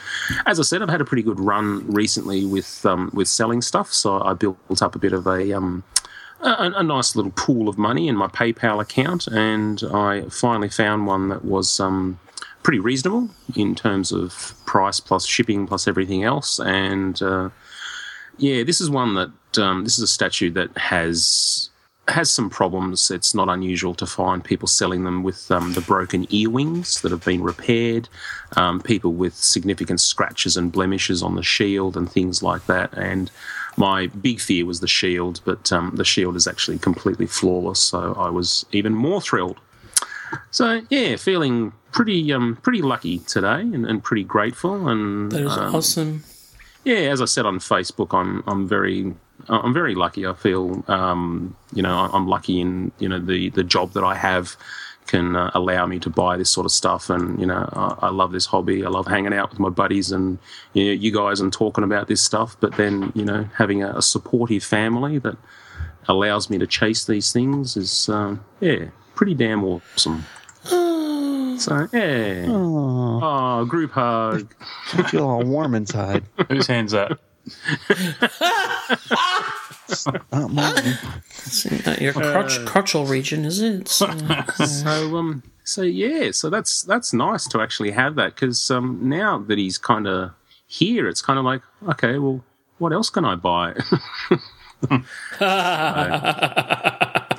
as I said, I've had a pretty good run recently with um, with selling stuff. So I built up a bit of a um, a, a nice little pool of money in my PayPal account, and I finally found one that was um, pretty reasonable in terms of price plus shipping plus everything else. And uh, yeah, this is one that um, this is a statue that has has some problems. It's not unusual to find people selling them with um, the broken ear wings that have been repaired, um, people with significant scratches and blemishes on the shield and things like that. And my big fear was the shield, but um, the shield is actually completely flawless. So I was even more thrilled. So yeah, feeling pretty um, pretty lucky today and, and pretty grateful. And That is um, awesome. yeah, as I said on Facebook, I'm I'm very I'm very lucky. I feel um, you know I'm lucky in you know the the job that I have can uh, allow me to buy this sort of stuff, and you know I, I love this hobby. I love hanging out with my buddies and you, know, you guys and talking about this stuff. But then you know having a, a supportive family that allows me to chase these things is um, yeah pretty damn awesome. So yeah, oh, group hug. I feel all warm inside. Whose hand's that? Not mine. It's not your crotch, crotchal region, is it? It's, uh, so um so yeah so that's that's nice to actually have that because um now that he's kind of here it's kind of like okay well what else can i buy So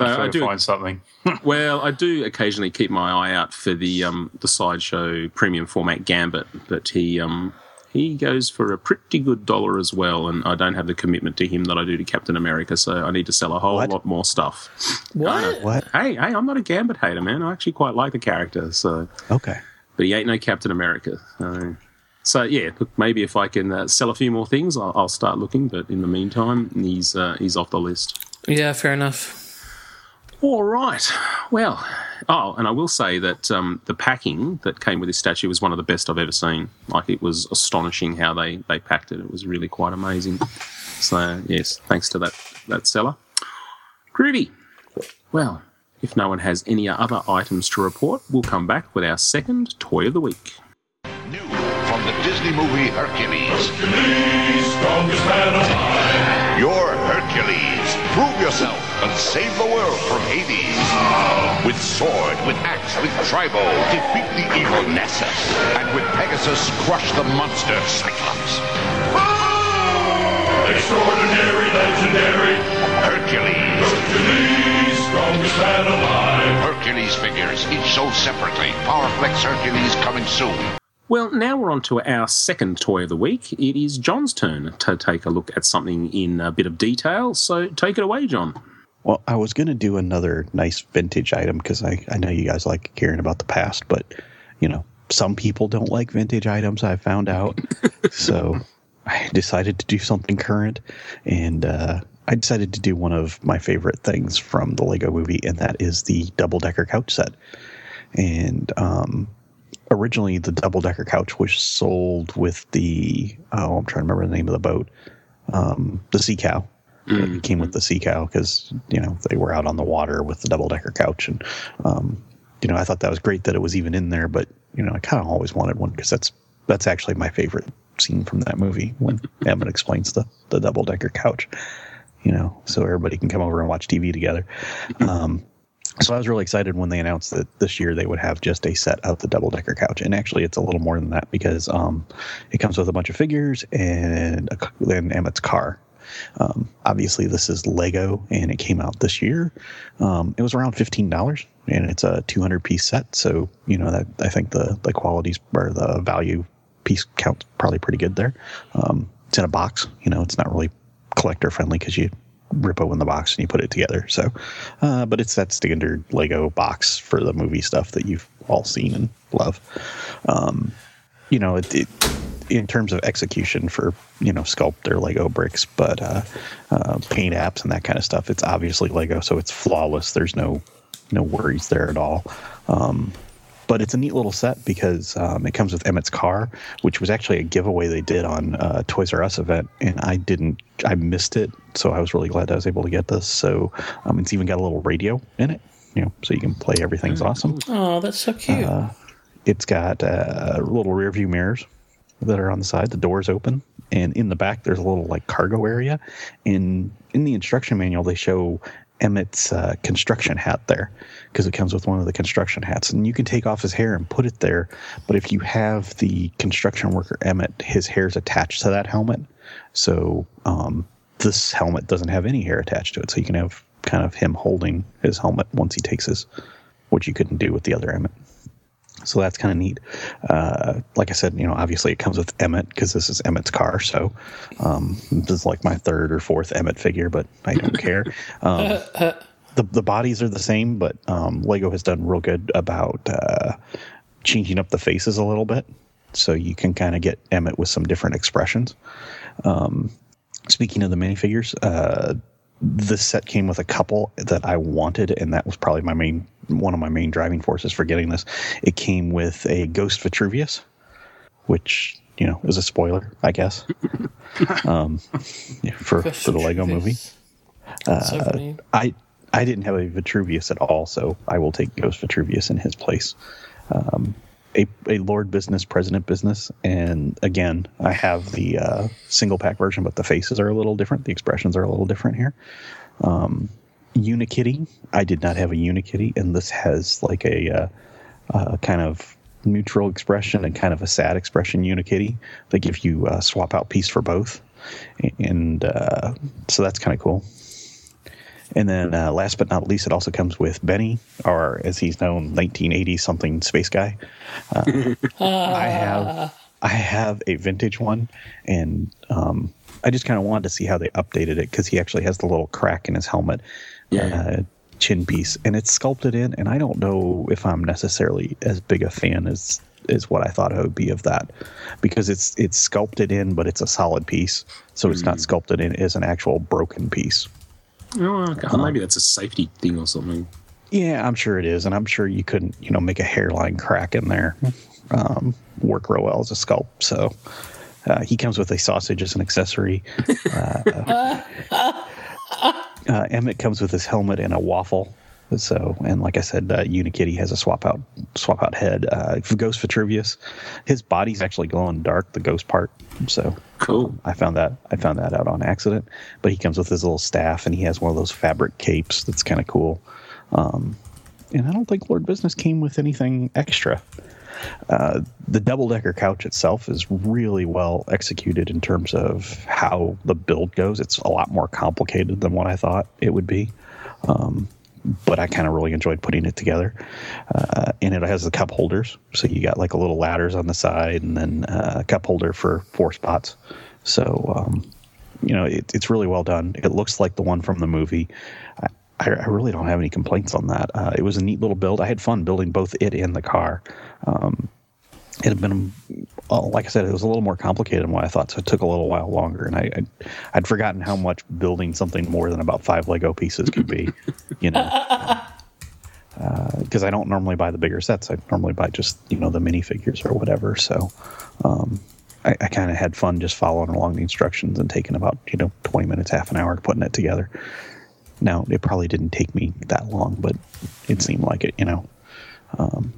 I do, find something. well, I do occasionally keep my eye out for the um, the sideshow premium format Gambit, but he um, he goes for a pretty good dollar as well, and I don't have the commitment to him that I do to Captain America, so I need to sell a whole What? lot more stuff. what? What? Hey, hey, I'm not a Gambit hater, man. I actually quite like the character, so Okay. but he ain't no Captain America. So, so yeah, look, maybe if I can uh, sell a few more things, I'll, I'll start looking. But in the meantime, he's uh, he's off the list. Yeah, fair enough. All right. Well, oh, and I will say that um, the packing that came with this statue was one of the best I've ever seen. Like it was astonishing how they they packed it. It was really quite amazing. So yes, thanks to that that seller. Groovy. Well, if no one has any other items to report, we'll come back with our second toy of the week. New from the Disney movie Hercules. strongest man alive. You're Hercules. Prove yourself and save the world from Hades. With sword, with axe, with tribal, defeat the evil Nessus. And with Pegasus, crush the monster Cyclops. Extraordinary, legendary. Hercules. Hercules, strongest man alive. Hercules figures, each sold separately. Powerflex Hercules coming soon. Well, now we're on to our second toy of the week. It is John's turn to take a look at something in a bit of detail. So take it away, John. Well, I was going to do another nice vintage item because I, I know you guys like hearing about the past, but, you know, some people don't like vintage items, I found out. so I decided to do something current. And uh, I decided to do one of my favorite things from the Lego movie, and that is the double decker couch set. And um, originally, the double decker couch was sold with the, oh, I'm trying to remember the name of the boat, um, the Sea Cow. It came with the sea cow because you know they were out on the water with the double decker couch, and um, you know I thought that was great that it was even in there. But you know I kind of always wanted one because that's that's actually my favorite scene from that movie when Emmett explains the the double decker couch. You know, so everybody can come over and watch TV together. Um, so I was really excited when they announced that this year they would have just a set of the double decker couch, and actually it's a little more than that because um, it comes with a bunch of figures and a, then Emmett's car. Um, obviously, this is Lego, and it came out this year. Um, it was around fifteen dollars, and it's a two hundred piece set. So you know that I think the the qualities or the value piece count's probably pretty good there. Um, it's in a box. You know, it's not really collector friendly because you rip open the box and you put it together. So, uh, but it's that standard Lego box for the movie stuff that you've all seen and love. Um, you know, it, it in terms of execution for you know sculpt or Lego bricks, but uh, uh, paint apps and that kind of stuff. It's obviously Lego, so it's flawless. There's no no worries there at all. Um, but it's a neat little set because um, it comes with Emmett's car, which was actually a giveaway they did on uh, Toys R Us event, and I didn't, I missed it, so I was really glad I was able to get this. So um, it's even got a little radio in it, you know, so you can play Everything's Awesome. Oh, that's so cute. Uh, it's got uh, little rear view mirrors that are on the side. The doors open, and in the back there's a little like cargo area. In in the instruction manual, they show Emmett's uh, construction hat there because it comes with one of the construction hats, and you can take off his hair and put it there. But if you have the construction worker Emmett, his hair's attached to that helmet, so um, this helmet doesn't have any hair attached to it. So you can have kind of him holding his helmet once he takes his, which you couldn't do with the other Emmett. So that's kind of neat. Uh, like I said, you know, obviously it comes with Emmett because this is Emmett's car. So um, this is like my third or fourth Emmett figure, but I don't care. Um, the the bodies are the same, but um, Lego has done real good about uh, changing up the faces a little bit, so you can kind of get Emmett with some different expressions. Um, speaking of the minifigures, uh, this set came with a couple that I wanted, and that was probably my main one of my main driving forces for getting this. It came with a Ghost Vitruvius, which you know is a spoiler, I guess, um, for for the Lego movie. Uh, So. I I didn't have a Vitruvius at all, so I will take Ghost Vitruvius in his place. Um, a, a Lord business, President business, and again, I have the uh, single pack version, but the faces are a little different. The expressions are a little different here. Um, Unikitty, I did not have a Unikitty, and this has like a uh, uh, kind of neutral expression and kind of a sad expression Unikitty. They give you uh, swap out piece for both, and uh, so that's kind of cool. And then, uh, last but not least, it also comes with Benny, or as he's known, 1980 something space guy. Uh, I have I have a vintage one, and um, I just kind of wanted to see how they updated it because he actually has the little crack in his helmet, uh, chin piece, and it's sculpted in. And I don't know if I'm necessarily as big a fan as is what I thought it would be of that, because it's it's sculpted in, but it's a solid piece, so it's not sculpted in as an actual broken piece. Oh, okay. Maybe that's a safety thing or something. Yeah, I'm sure it is, and I'm sure you couldn't, you know, make a hairline crack in there. Um, work real well as a sculpt. So uh, he comes with a sausage as an accessory. Uh, uh, Emmett comes with his helmet and a waffle. So, and like I said, uh, Unikitty has a swap out swap out head. Uh, Ghost Vitruvius, his body's actually glowing dark, the ghost part. So cool. I found that I found that out on accident. But he comes with his little staff, and he has one of those fabric capes that's kind of cool. Um, and I don't think Lord Business came with anything extra. Uh, the double decker couch itself is really well executed in terms of how the build goes. It's a lot more complicated than what I thought it would be. Um, but I kind of really enjoyed putting it together. Uh, and it has the cup holders. So you got like a little ladders on the side and then uh, a cup holder for four spots. So, um, you know, it, it's really well done. It looks like the one from the movie. I, I, I really don't have any complaints on that. Uh, it was a neat little build. I had fun building both it and the car. Um, it had been, well, like I said, it was a little more complicated than what I thought, so it took a little while longer. And I, I'd, I'd forgotten how much building something more than about five Lego pieces could be, you know. Because I don't normally buy the bigger sets. I normally buy just you know the minifigures or whatever. So um, I, I kind of had fun just following along the instructions and taking about you know twenty minutes, half an hour putting it together. Now it probably didn't take me that long, but it seemed like it, you know. Um,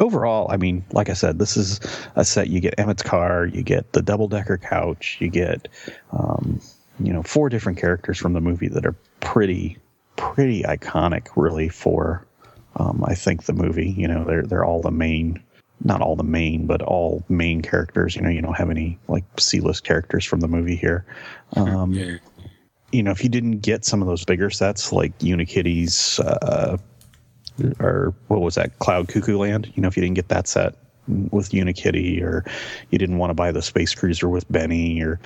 overall, I mean, like I said, this is a set. You get Emmett's car, you get the double decker couch, you get, um, you know, four different characters from the movie that are pretty, pretty iconic, really. For, um, I think the movie. You know, they're they're all the main, not all the main, but all main characters. You know, you don't have any like C list characters from the movie here. Um, Yeah. You know, if you didn't get some of those bigger sets like Unikitty's, uh, or what was that, Cloud Cuckoo Land, you know, if you didn't get that set with Unikitty, or you didn't want to buy the Space Cruiser with Benny, or,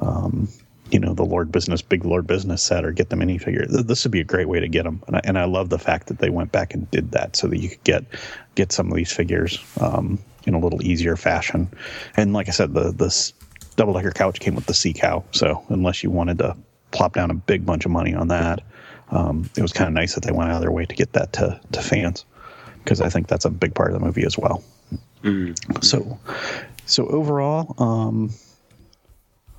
um, you know the Lord Business, big Lord Business set, or get the minifigure. Th- This would be a great way to get them, and I, and I love the fact that they went back and did that so that you could get get some of these figures um, in a little easier fashion. And like I said, the this double decker couch came with the sea cow, so unless you wanted to plop down a big bunch of money on that, um, it was kind of nice that they went out of their way to get that to to fans because I think that's a big part of the movie as well. So, so overall, um,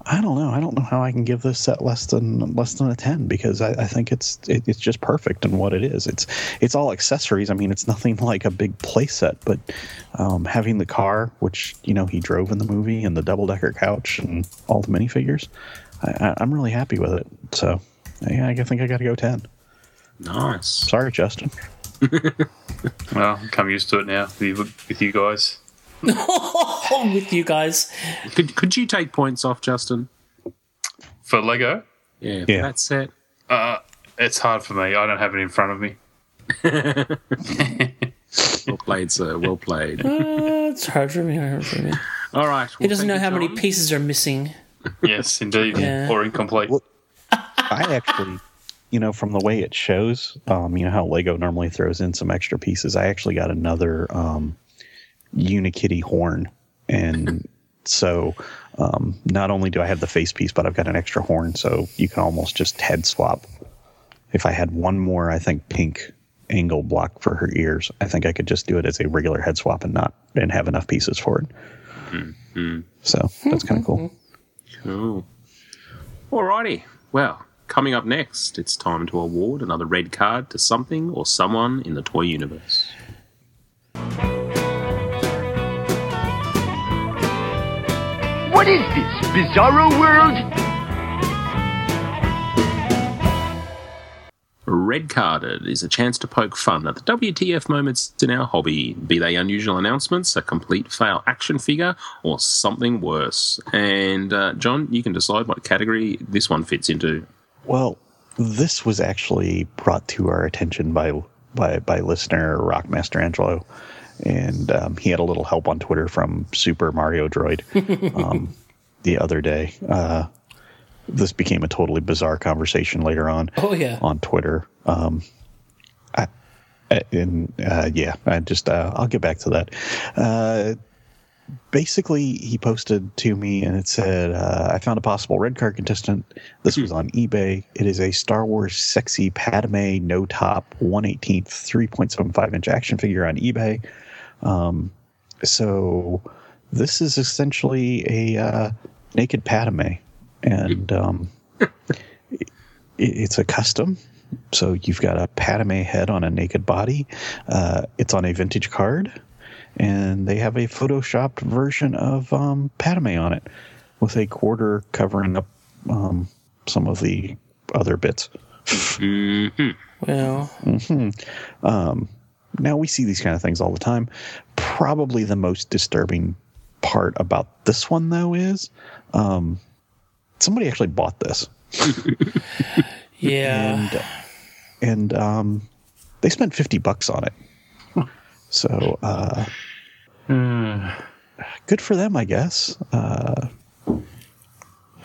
I don't know. I don't know how I can give this set less than less than a ten because I, I think it's it, it's just perfect in what it is. It's it's all accessories. I mean, it's nothing like a big play set, but um, having the car, which you know he drove in the movie, and the double decker couch, and all the minifigures, I, I, I'm really happy with it. So, yeah, I think I got to go ten. Nice. Sorry, Justin. Well, I'm used to it now with you, with you guys. with you guys. Could could you take points off Justin? For Lego, Yeah, for Yeah. that set. uh, it's hard for me. I don't have it in front of me. Well played, sir. Well played. Uh, it's hard for me. Hard for me. All right. He doesn't know how many pieces are missing. Yes, indeed, Yeah. or incomplete. I actually, you know, from the way it shows, um, you know how Lego normally throws in some extra pieces. I actually got another um, Unikitty horn, and so um, not only do I have the face piece, but I've got an extra horn, so you can almost just head swap. If I had one more, I think pink angle block for her ears, I think I could just do it as a regular head swap and not and have enough pieces for it. So that's kind of cool. Cool. Alrighty. Well, coming up next, it's time to award another red card to something or someone in the toy universe. What is this, Bizarro World? Red Carded is a chance to poke fun at the WTF moments in our hobby, be they unusual announcements, a complete fail action figure, or something worse. And uh, John, you can decide what category this one fits into. Well, this was actually brought to our attention by by by listener Rockmaster Angelo, and um, he had a little help on Twitter from Super Mario Droid um, the other day. Uh, this became a totally bizarre conversation later on Oh yeah. on Twitter. Um, I, and uh, yeah, I just uh, I'll get back to that. Uh, basically, he posted to me and it said, uh, "I found a possible red card contestant. This was on eBay. It is a Star Wars sexy Padme no top 118th 3.75 inch action figure on eBay. Um, so this is essentially a uh, naked Padme, and um, it, it's a custom." So you've got a Padme head on a naked body. Uh, it's on a vintage card, and they have a photoshopped version of um, Padme on it, with a quarter covering up um, some of the other bits. Well, hmm Um, now we see these kind of things all the time. Probably the most disturbing part about this one, though, is um, somebody actually bought this. yeah. and and um, they spent fifty bucks on it. So uh, good for them, I guess. Uh,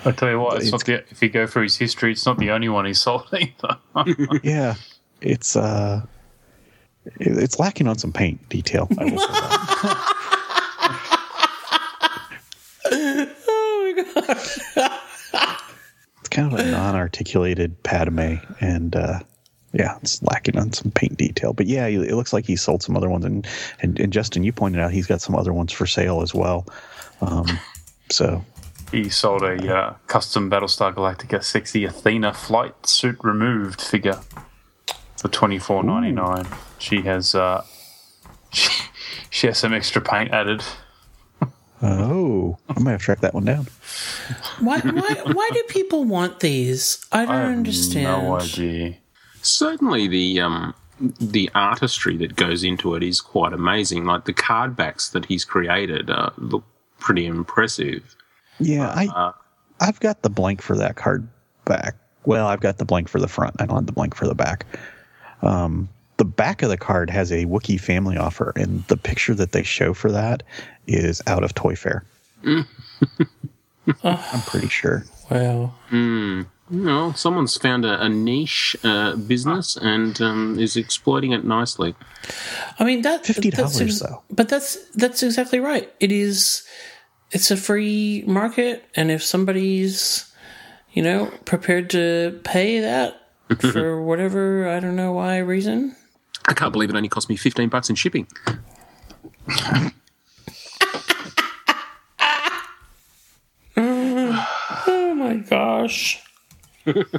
I tell you what, it's, It's- not the, if you go through his history, it's not the only one he sold either. yeah, it's uh, it- it's lacking on some paint detail. I will say that. It's kind of a non-articulated Padme, and uh, yeah, it's lacking on some paint detail. But yeah, it looks like he sold some other ones, and and, and Justin, you pointed out he's got some other ones for sale as well. Um, so he sold a uh, custom Battlestar Galactica sexy Athena flight suit removed figure for twenty four ninety nine. She has uh, she, she has some extra paint added. Oh, I might have to track that one down. Why, why, why do people want these? I don't understand. No idea. Certainly, the um, the artistry that goes into it is quite amazing. Like the card backs that he's created uh, look pretty impressive. Yeah, I Uh, I've got the blank for that card back. Well, I've got the blank for the front. I don't have the blank for the back. Um, the back of the card has a Wookiee family offer, and the picture that they show for that is out of Toy Fair. I'm pretty sure. Wow. Hmm. No, someone's found a, a niche uh, business and um, is exploiting it nicely. I mean that $50 though. But that's that's exactly right. It is. It's a free market, and if somebody's, you know, prepared to pay that for whatever I don't know why reason, I can't believe it only cost me 15 bucks in shipping. oh my gosh.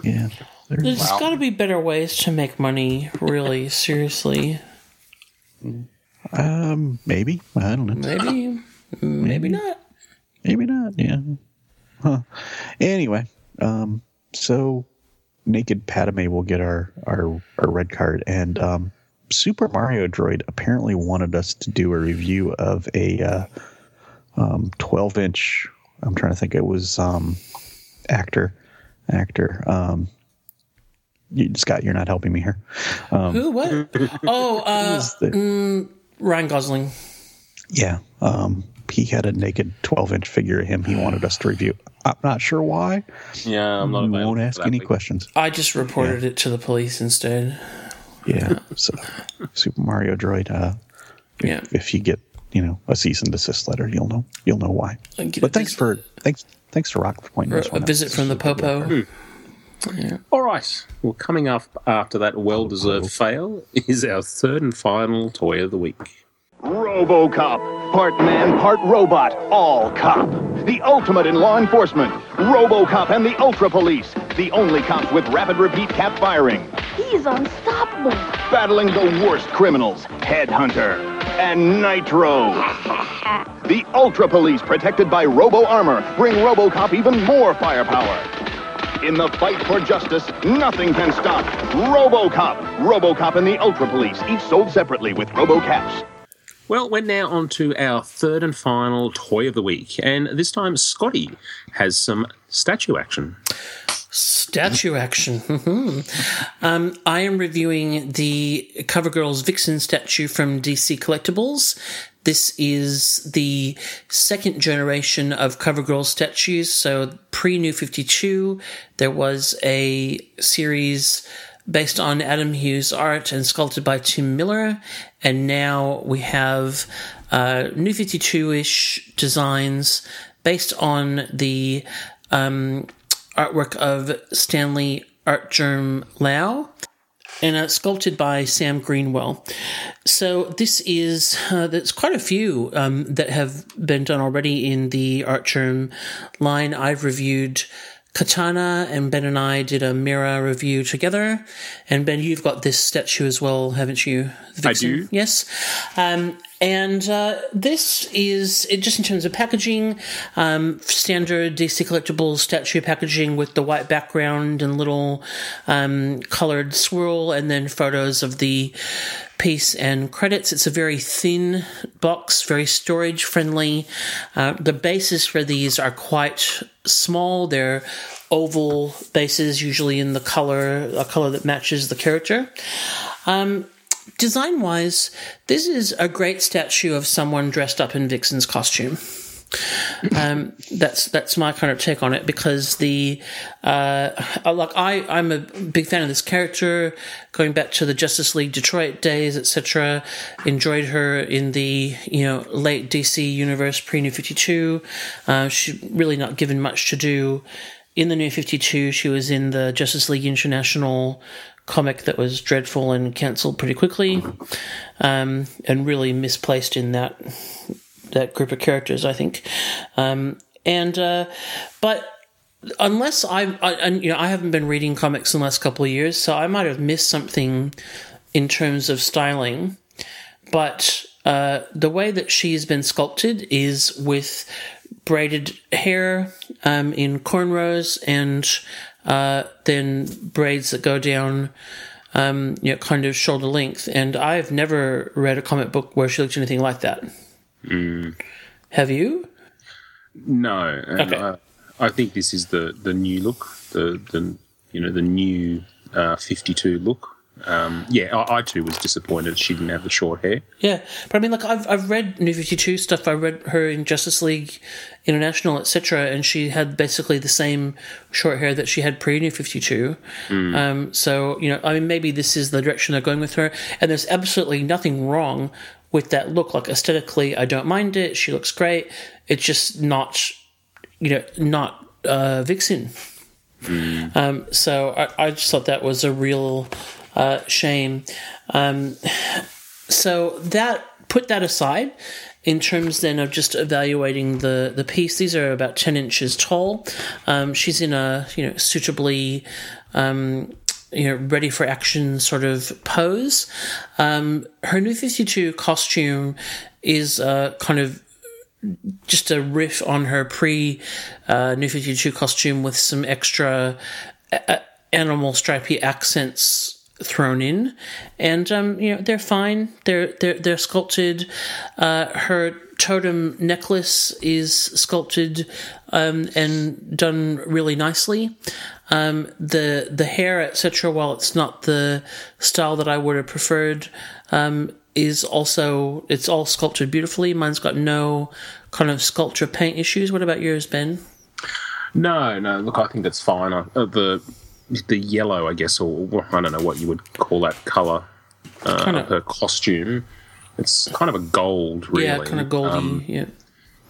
Yeah. There's got to be better ways to make money. Really, seriously. Um, maybe. I don't know. Maybe, maybe not. Maybe not. Yeah. Huh. Anyway, um, so naked Padme will get our our our red card, and um, Super Mario Droid apparently wanted us to do a review of a uh, um 12 inch. I'm trying to think. It was um actor actor um. You, Scott, you're not helping me here. Um, Who? What? Oh, uh, was the- mm, Ryan Gosling. Yeah. Um, he had a naked 12 inch figure of him he wanted us to review. I'm not sure why. Yeah, I'm not We won't ask any week. questions. I just reported it to the police instead. Yeah. So, Super Mario Droid. Uh, Yeah. if you get you know a cease and desist letter, you'll know you'll know why. But thanks vis- for thanks thanks to Rock for pointing or this a one out. visit from the Popo. Yeah. All right. Well, coming up after that well deserved fail is our third and final toy of the week. RoboCop. Part man, part robot, all cop. The ultimate in law enforcement. RoboCop and the Ultra Police. The only cops with rapid repeat cap firing. He's unstoppable. Battling the worst criminals. Headhunter. And Nitro. The Ultra Police, protected by Robo Armor, bring RoboCop even more firepower. In the fight for justice, nothing can stop RoboCop. RoboCop and the Ultra Police, each sold separately with RoboCaps. Well, we're now on to our third and final toy of the week, and this time Scotty has some statue action. Statue action. Mhm. um, I am reviewing the CoverGirl's Vixen statue from DC Collectibles. This is the second generation of CoverGirl statues. So pre New 52, there was a series based on Adam Hughes' art and sculpted by Tim Miller. And now we have uh, New 52 ish designs based on the um, artwork of Stanley Artgerm Lau and uh, sculpted by Sam Greenwell. So this is uh, there's quite a few um, that have been done already in the Artgerm line. I've reviewed Katana, and Ben and I did a mirror review together. And Ben, you've got this statue as well, haven't you? I do. Yes. Um, and uh, this is it just in terms of packaging, um, standard DC collectibles statue packaging with the white background and little um, colored swirl, and then photos of the piece and credits. It's a very thin box, very storage friendly. Uh, the bases for these are quite small. They're oval bases, usually in the color a color that matches the character. Um, design wise, this is a great statue of someone dressed up in Vixen's costume. Um, that's that's my kind of take on it because the uh, like I I'm a big fan of this character going back to the Justice League Detroit days etc. Enjoyed her in the you know late DC universe pre New Fifty Two. Uh, she really not given much to do in the New Fifty Two. She was in the Justice League International comic that was dreadful and cancelled pretty quickly, um, and really misplaced in that that group of characters, I think. Um, and uh, but unless I, I, you know, I haven't been reading comics in the last couple of years, so I might have missed something in terms of styling. But uh, the way that she's been sculpted is with braided hair um, in cornrows and uh, then braids that go down. Um, you know, kind of shoulder length, and I've never read a comic book where she looked anything like that. Mm. Have you? No, and Okay. I, I think this is the, the new look, the, the you know the new uh, 52 look um, yeah, I, I too was disappointed she didn't have the short hair. Yeah, but I mean, like I've I've read New Fifty Two stuff. I read her in Justice League International, etc., and she had basically the same short hair that she had pre New Fifty Two. Mm. Um, so you know, I mean, maybe this is the direction they're going with her, and there's absolutely nothing wrong with that look. Like aesthetically, I don't mind it. She looks great. It's just not, you know, not uh, Vixen. Um, so I, I just thought that was a real uh, shame. Um, so that put that aside. In terms then of just evaluating the the piece, these are about ten inches tall. Um, she's in a you know suitably. Um, you know, ready for action sort of pose. Um, her new 52 costume is uh, kind of just a riff on her pre uh, New 52 costume with some extra uh, animal stripy accents thrown in. And um, you know they're fine. They're they're they're sculpted. Uh, her totem necklace is sculpted um, and done really nicely um, the the hair etc while it's not the style that I would have preferred um, is also it's all sculpted beautifully mine's got no kind of sculpture paint issues what about yours Ben No, no. Look, I think that's fine. Uh, the the yellow, I guess, or I don't know what you would call that color uh, Kinda- of her costume. It's kind of a gold, really. yeah kind of goldy Um, yeah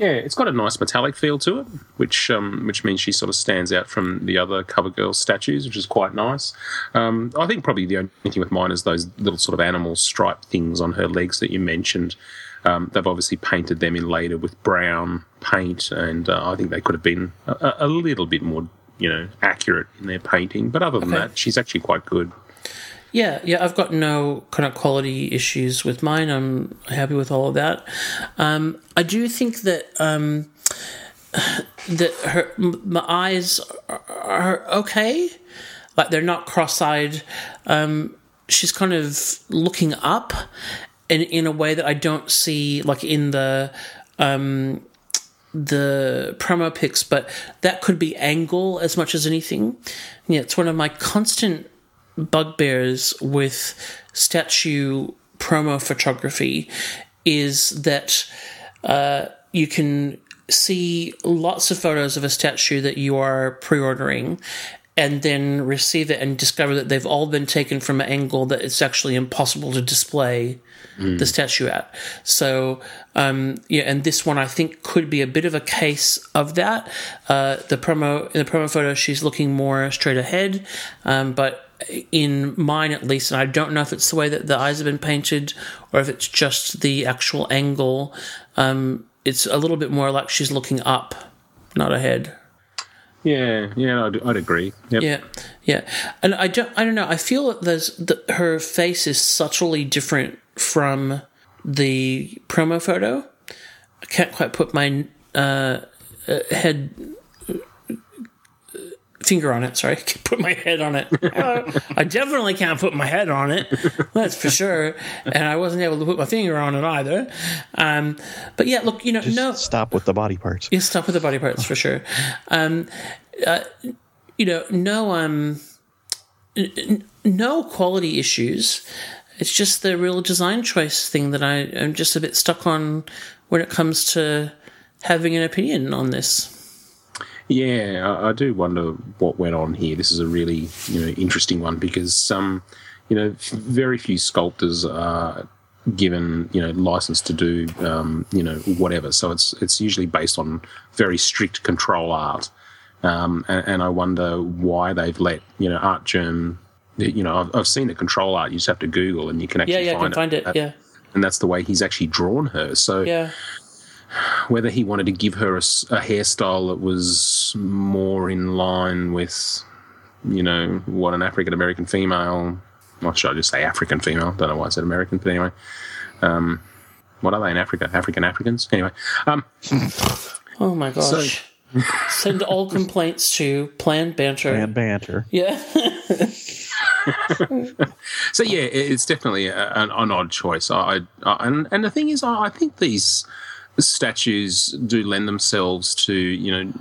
yeah, it's got a nice metallic feel to it, which um, which means she sort of stands out from the other cover girl statues, which is quite nice. Um, I think probably the only thing with mine is those little sort of animal stripe things on her legs that you mentioned. Um, they've obviously painted them in later with brown paint, and uh, I think they could have been a, a little bit more, you know, accurate in their painting. But other than Okay. that, she's actually quite good. Yeah, yeah, I've got no kind of quality issues with mine. I'm happy with all of that. Um, I do think that um, that her my eyes are, okay, like they're not cross-eyed. Um, she's kind of looking up, in in a way that I don't see, like in the um, the promo pics, but that could be angle as much as anything. Yeah, it's one of my constant bugbears with statue promo photography is that uh, you can see lots of photos of a statue that you are pre-ordering and then receive it and discover that they've all been taken from an angle that it's actually impossible to display the statue at. So, um, yeah, and this one I think could be a bit of a case of that. Uh, the promo in the promo photo, she's looking more straight ahead, um, but in mine at least, and I don't know if it's the way that the eyes have been painted or if it's just the actual angle. Um, it's a little bit more like she's looking up, not ahead. Yeah, yeah, I'd, I'd agree. Yep. Yeah, yeah, and I don't, I don't know. I feel that there's that her face is subtly different from the promo photo. I can't quite put my uh, uh, head finger on it. Sorry, I can't put my head on it. Uh, I definitely can't put my head on it. That's for sure. And I wasn't able to put my finger on it either. Um, but yeah, look, you know, Just no, stop with the body parts. you stop with the body parts for sure. Um, uh, you know, no, um, n- n- no quality issues. It's just the real design choice thing that I am just a bit stuck on when it comes to having an opinion on this. Yeah, I, I do wonder what went on here. This is a really you know interesting one because um, you know f- very few sculptors are given you know license to do um, you know whatever. So it's it's usually based on very strict control art, um, and, and I wonder why they've let you know Artgerm. You know, I've, I've seen the control art. You just have to Google, and you can actually Yeah, yeah, I find can find it. That- Yeah, and that's the way he's actually drawn her. So yeah. Whether he wanted to give her a hairstyle that was more in line with, you know, what an African American female, well, should I just say African female? Don't know why I said American, but anyway. Um, what are they in Africa? African Africans? Anyway. Um, Oh my gosh. Send all complaints to Planned Banter. And banter. Yeah. so yeah, it's definitely a, an, an odd choice. I, I and and the thing is, I I think these statues do lend themselves to you know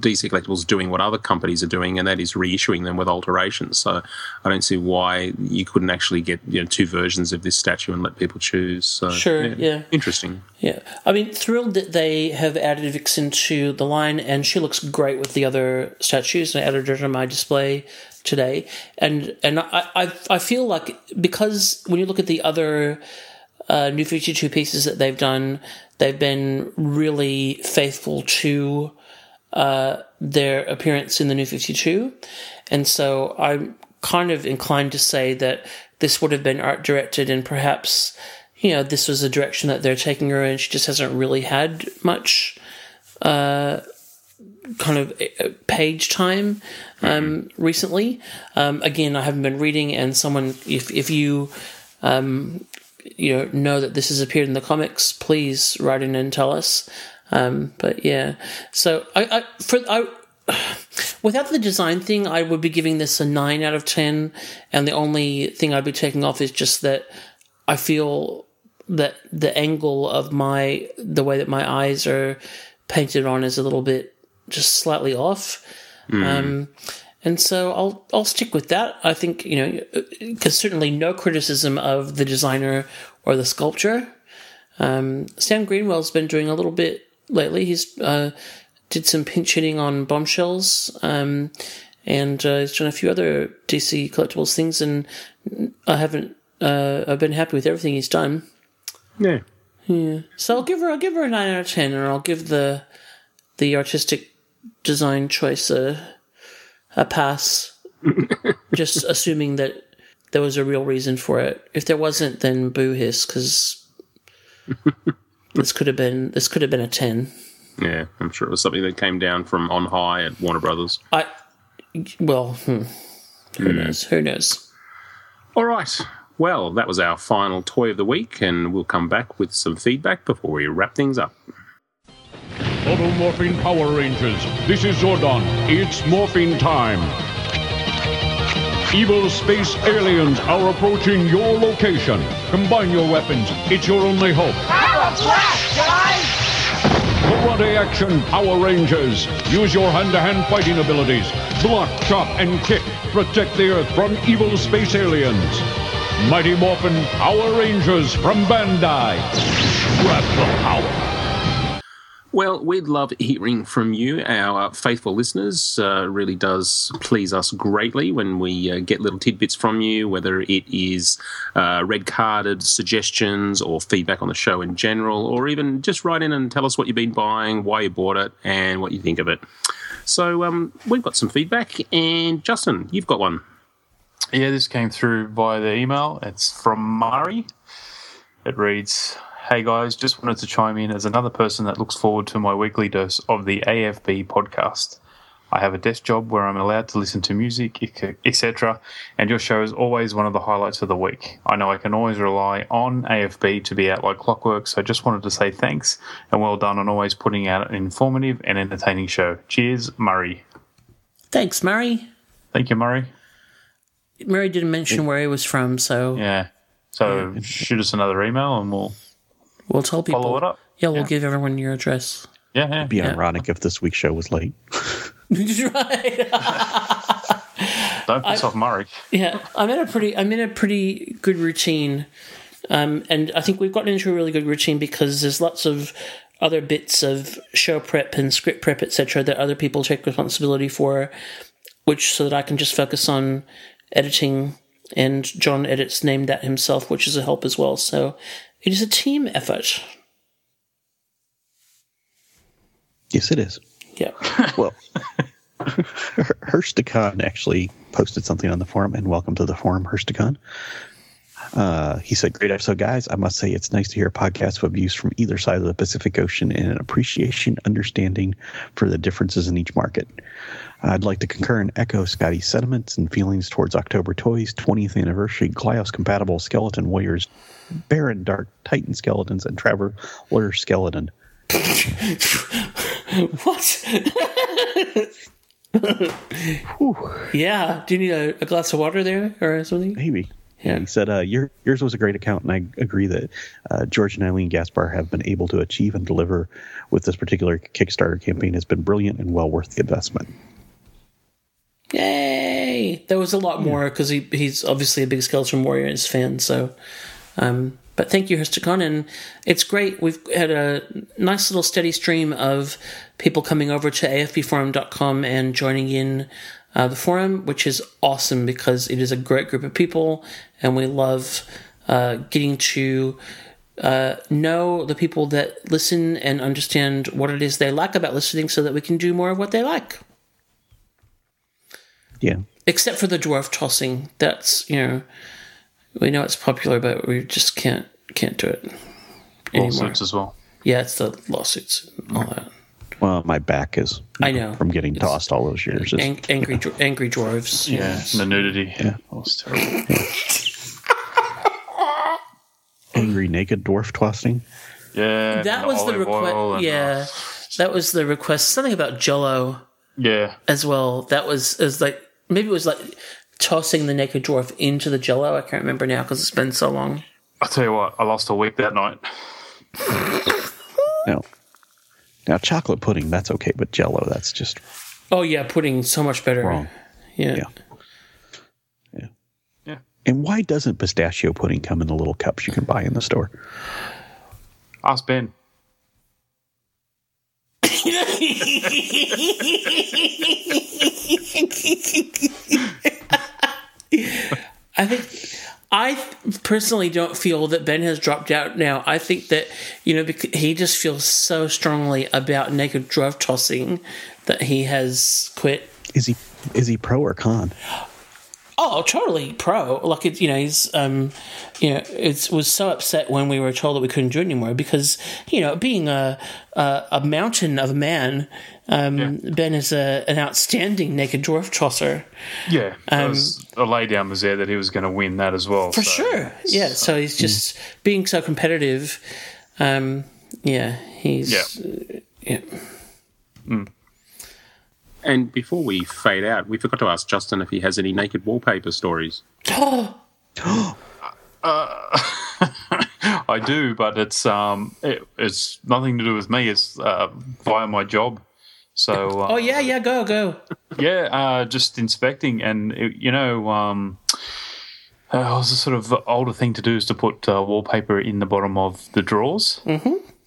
DC Collectibles doing what other companies are doing, and that is reissuing them with alterations. So I don't see why you couldn't actually get you know two versions of this statue and let people choose. So, Sure, yeah. interesting. Yeah, I mean, thrilled that they have added Vixen to the line, and she looks great with the other statues. And I added her to my display today, and and I I, I feel like because when you look at the other uh, new Fifty Two pieces that they've done, they've been really faithful to uh, their appearance in the New Fifty Two, and so I'm kind of inclined to say that this would have been art directed and perhaps you know, this was a direction that they're taking her and She just hasn't really had much uh, kind of uh, page time um, recently. Um, again, I haven't been reading, and someone, if if you um, you know know that this has appeared in the comics, please write in and tell us. Um, but yeah, so I, I for I. Without the design thing, I would be giving this a nine out of ten, and the only thing I'd be taking off is just that I feel that the angle of my the way that my eyes are painted on is a little bit just slightly off. Um, and so I'll I'll stick with that. I think you know because certainly no criticism of the designer or the sculpture. Um, Sam Greenwell's been doing a little bit lately. He's uh, did some pinch hitting on bombshells, um, and uh, he's done a few other DC collectibles things. And I haven't. Uh, I've been happy with everything he's done. Yeah. Yeah. So I'll give her I'll give her a nine out of ten, and I'll give the the artistic design choice a a pass. just assuming that there was a real reason for it. If there wasn't, then boo hiss because this could have been this could have been a ten. Yeah, I'm sure it was something that came down from on high at Warner Brothers. I well, hmm. who knows? Who knows? All right. Well, that was our final toy of the week, and we'll come back with some feedback before we wrap things up. Automorphing Power Rangers. This is Zordon. It's morphing time. Evil space aliens are approaching your location. Combine your weapons. It's your only hope. Power blast, guys! Karate action Power Rangers. Use your hand-to-hand fighting abilities. Block, chop, and kick. Protect the Earth from evil space aliens. Mighty Morphin Power Rangers from Bandai. Grab the power. Well, we'd love hearing from you, our faithful listeners. Uh, really does please us greatly when we uh, get little tidbits from you, whether it is uh, red carded suggestions or feedback on the show in general, or even just write in and tell us what you've been buying, why you bought it, and what you think of it. So um, we've got some feedback, and Justin, you've got one. Yeah, this came through via the email. It's from Mari. It reads Hey guys, just wanted to chime in as another person that looks forward to my weekly dose of the AFB podcast. I have a desk job where I'm allowed to listen to music, etc., and your show is always one of the highlights of the week. I know I can always rely on AFB to be out like clockwork, so I just wanted to say thanks and well done on always putting out an informative and entertaining show. Cheers, Murray. Thanks, Murray. Thank you, Murray. Murray didn't mention where he was from, so Yeah. So shoot us another email and we'll we'll tell people. follow it up. Yeah, we'll give everyone your address. Yeah, yeah. It'd be ironic if this week's show was late. right. Don't piss off Murray. Yeah, I'm in a pretty I'm in a pretty good routine, um, and I think we've gotten into a really good routine because there's lots of other bits of show prep and script prep, etc., that other people take responsibility for, which so that I can just focus on editing. And John edits named that himself, which is a help as well. So it is a team effort. Yes, it is. Yeah. Well, Hursticon actually posted something on the forum, and welcome to the forum, Hursticon. Uh, he said, Great episode, guys. I must say it's nice to hear a podcast with views from either side of the Pacific Ocean and an appreciation, understanding for the differences in each market. I'd like to concur and echo Scotty's sentiments and feelings towards October Toys 20th anniversary Glyos compatible skeleton warriors, Baron Dark Titan skeletons, and Traveler skeleton. what? yeah. Do you need a, a glass of water there or something? Maybe. Yeah, he said uh, your, yours was a great account, and I agree that uh, George and Eileen Gaspar have been able to achieve and deliver with this particular Kickstarter campaign has been brilliant and well worth the investment. Yay! There was a lot more because he, he's obviously a big Skeleton Warriors fan. So, um, but thank you, Histicon, and it's great. We've had a nice little steady stream of people coming over to afbforum.com and joining in uh, the forum, which is awesome because it is a great group of people, and we love uh, getting to uh, know the people that listen and understand what it is they like about listening, so that we can do more of what they like Yeah. except for the dwarf tossing. That's you know, we know it's popular, but we just can't can't do it anymore. Lawsuits as well. Yeah, it's the lawsuits and all that. Well, my back is I know. from getting tossed all those years. It's- Ang- angry dwar- angry dwarves. Yeah, the nudity. Yeah, oh, that was terrible. angry naked dwarf tossing. Yeah, that was the request. and, uh, Yeah, that was the request. Something about Jello yeah. as well. That was is like maybe it was like tossing the naked dwarf into the Jello. I can't remember now because it's been so long. I'll tell you what, I lost a week that night. No. Now, chocolate pudding, that's okay, but jello, that's just Oh yeah, pudding so much better. wrong. Yeah. Yeah. And why doesn't pistachio pudding come in the little cups you can buy in the store? Ask Ben. I think I personally don't feel that Ben has dropped out now. I think that you know he just feels so strongly about naked dwarf tossing that he has quit. Is he is he pro or con? Oh, totally pro. Like it, you know, he's um, you know, it was so upset when we were told that we couldn't do it anymore because you know, being a a, a mountain of a man, um, Ben is a, an outstanding naked dwarf tosser. Yeah, Um, was a lay down was there that he was going to win that as well. For so- sure. Yeah. So he's just being so competitive. Um, yeah. He's. Yeah. yeah. And before we fade out, we forgot to ask Justin if he has any naked wallpaper stories. Uh, I do, but it's um, it, it's nothing to do with me. It's uh, via my job. So uh, Oh yeah, yeah. Go, go. yeah, uh, just inspecting, and it, you know, um, uh, it was a sort of older thing to do is to put uh, wallpaper in the bottom of the drawers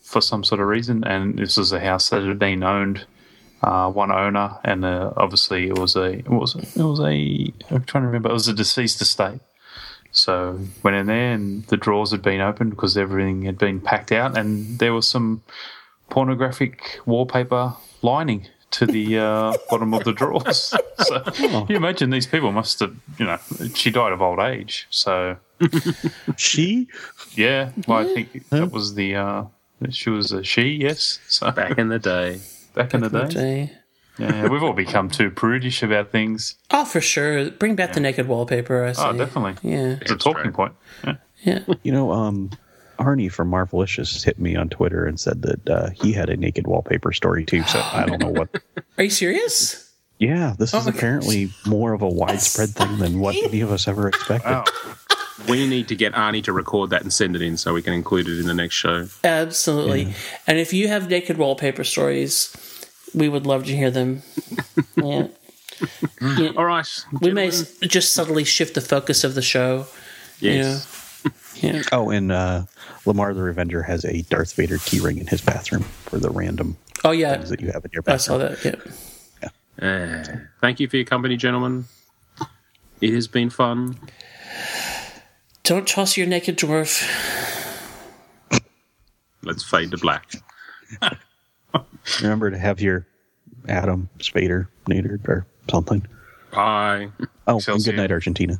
for some sort of reason. And this was a house that had been owned, uh, one owner, and uh, obviously it was a it was it was a I'm trying to remember it was a deceased estate. So went in there, and the drawers had been opened because everything had been packed out, and there was some pornographic wallpaper lining to the uh, bottom of the drawers. So you imagine these people must have, you know, she died of old age. So She? yeah, well, I think that was the uh, she was a she. Yes, so Back in the day. Back in the day. Day. Yeah, we've all become too prudish about things. Oh, for sure. Bring back the naked wallpaper. I say. Oh, definitely. Yeah. It's a talking point. Yeah. Yeah. You know, um, Arnie from Marvelicious hit me on Twitter and said that uh, he had a naked wallpaper story too. So I don't know what. Are you serious? Yeah, this is Oh my apparently more of a widespread thing than what any of us ever expected. Wow. We need to get Arnie to record that and send it in so we can include it in the next show. Absolutely. And if you have naked wallpaper stories, we would love to hear them. yeah. Yeah. All right. We may s- just subtly shift the focus of the show. Yes. Yeah. Oh, and uh, Lamar the Revenger has a Darth Vader keyring in his bathroom for the random Oh yeah. things that you have in your bathroom. I saw bathroom. that. Yeah. Uh, thank you for your company, gentlemen. It has been fun. Don't toss your naked dwarf. Let's fade to black. Remember to have your Adam Spader neutered or something. Bye. Oh, good night, Argentina.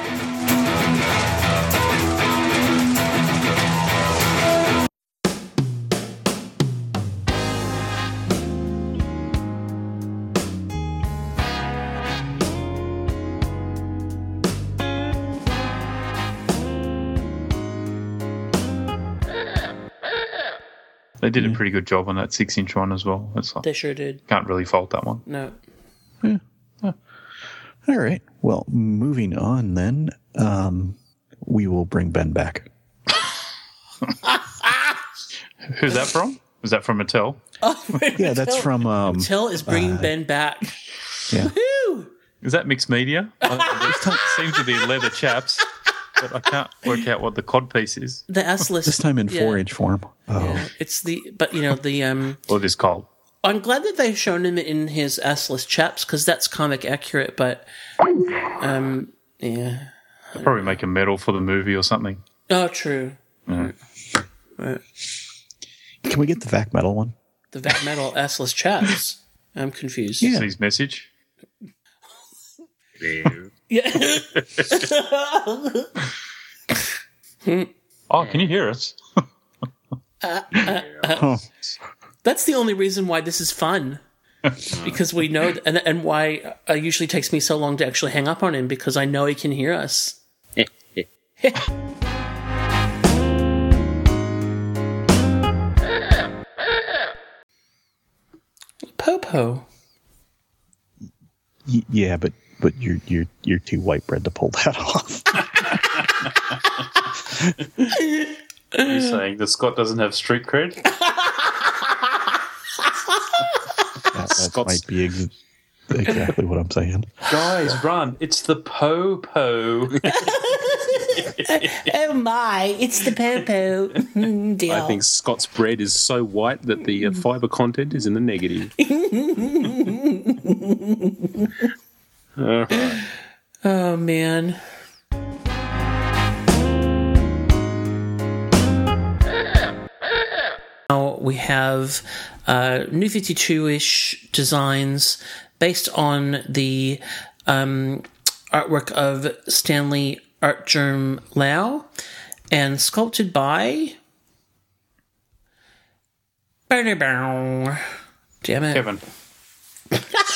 They did a pretty good job on that six inch one as well. It's like, They sure did. can't really fault that one. No. Yeah. All right. Well, moving on then, um, we will bring Ben back. Who's that from? Was that from Mattel? Yeah, that's from. Um, Till is bringing uh, Ben back. Yeah. Woo! Is that mixed media? There seems to be leather chaps, but I can't work out what the codpiece is. The S list. This time in yeah. four inch form. Oh, Yeah, it's the but you know the um. Or this cold. I'm glad that they've shown him in his S-list chaps because that's comic accurate. But um, yeah. They'll probably make a medal for the movie or something. Oh, true. Yeah. Right. Can we get the vac metal one? The VAC Metal S-list chaps. I'm confused. Yeah. His message. Yeah. Oh, can you hear us? Uh, uh, uh. That's the only reason why this is fun. because we know, and, and why it usually takes me so long to actually hang up on him because I know he can hear us. Popo. Y- yeah, but but you're you're you're too white bread to pull that off. Are you saying that Scott doesn't have street cred? That, that might be ex- exactly what I'm saying. Guys, run! It's the po po. oh my, it's the Popo. Deal. I think Scott's bread is so white that the uh, fiber content is in the negative. All right. oh man. Now we have uh, new 52 ish designs based on the um, artwork of Stanley Artgerm Lau and sculpted by. Damn it. Kevin.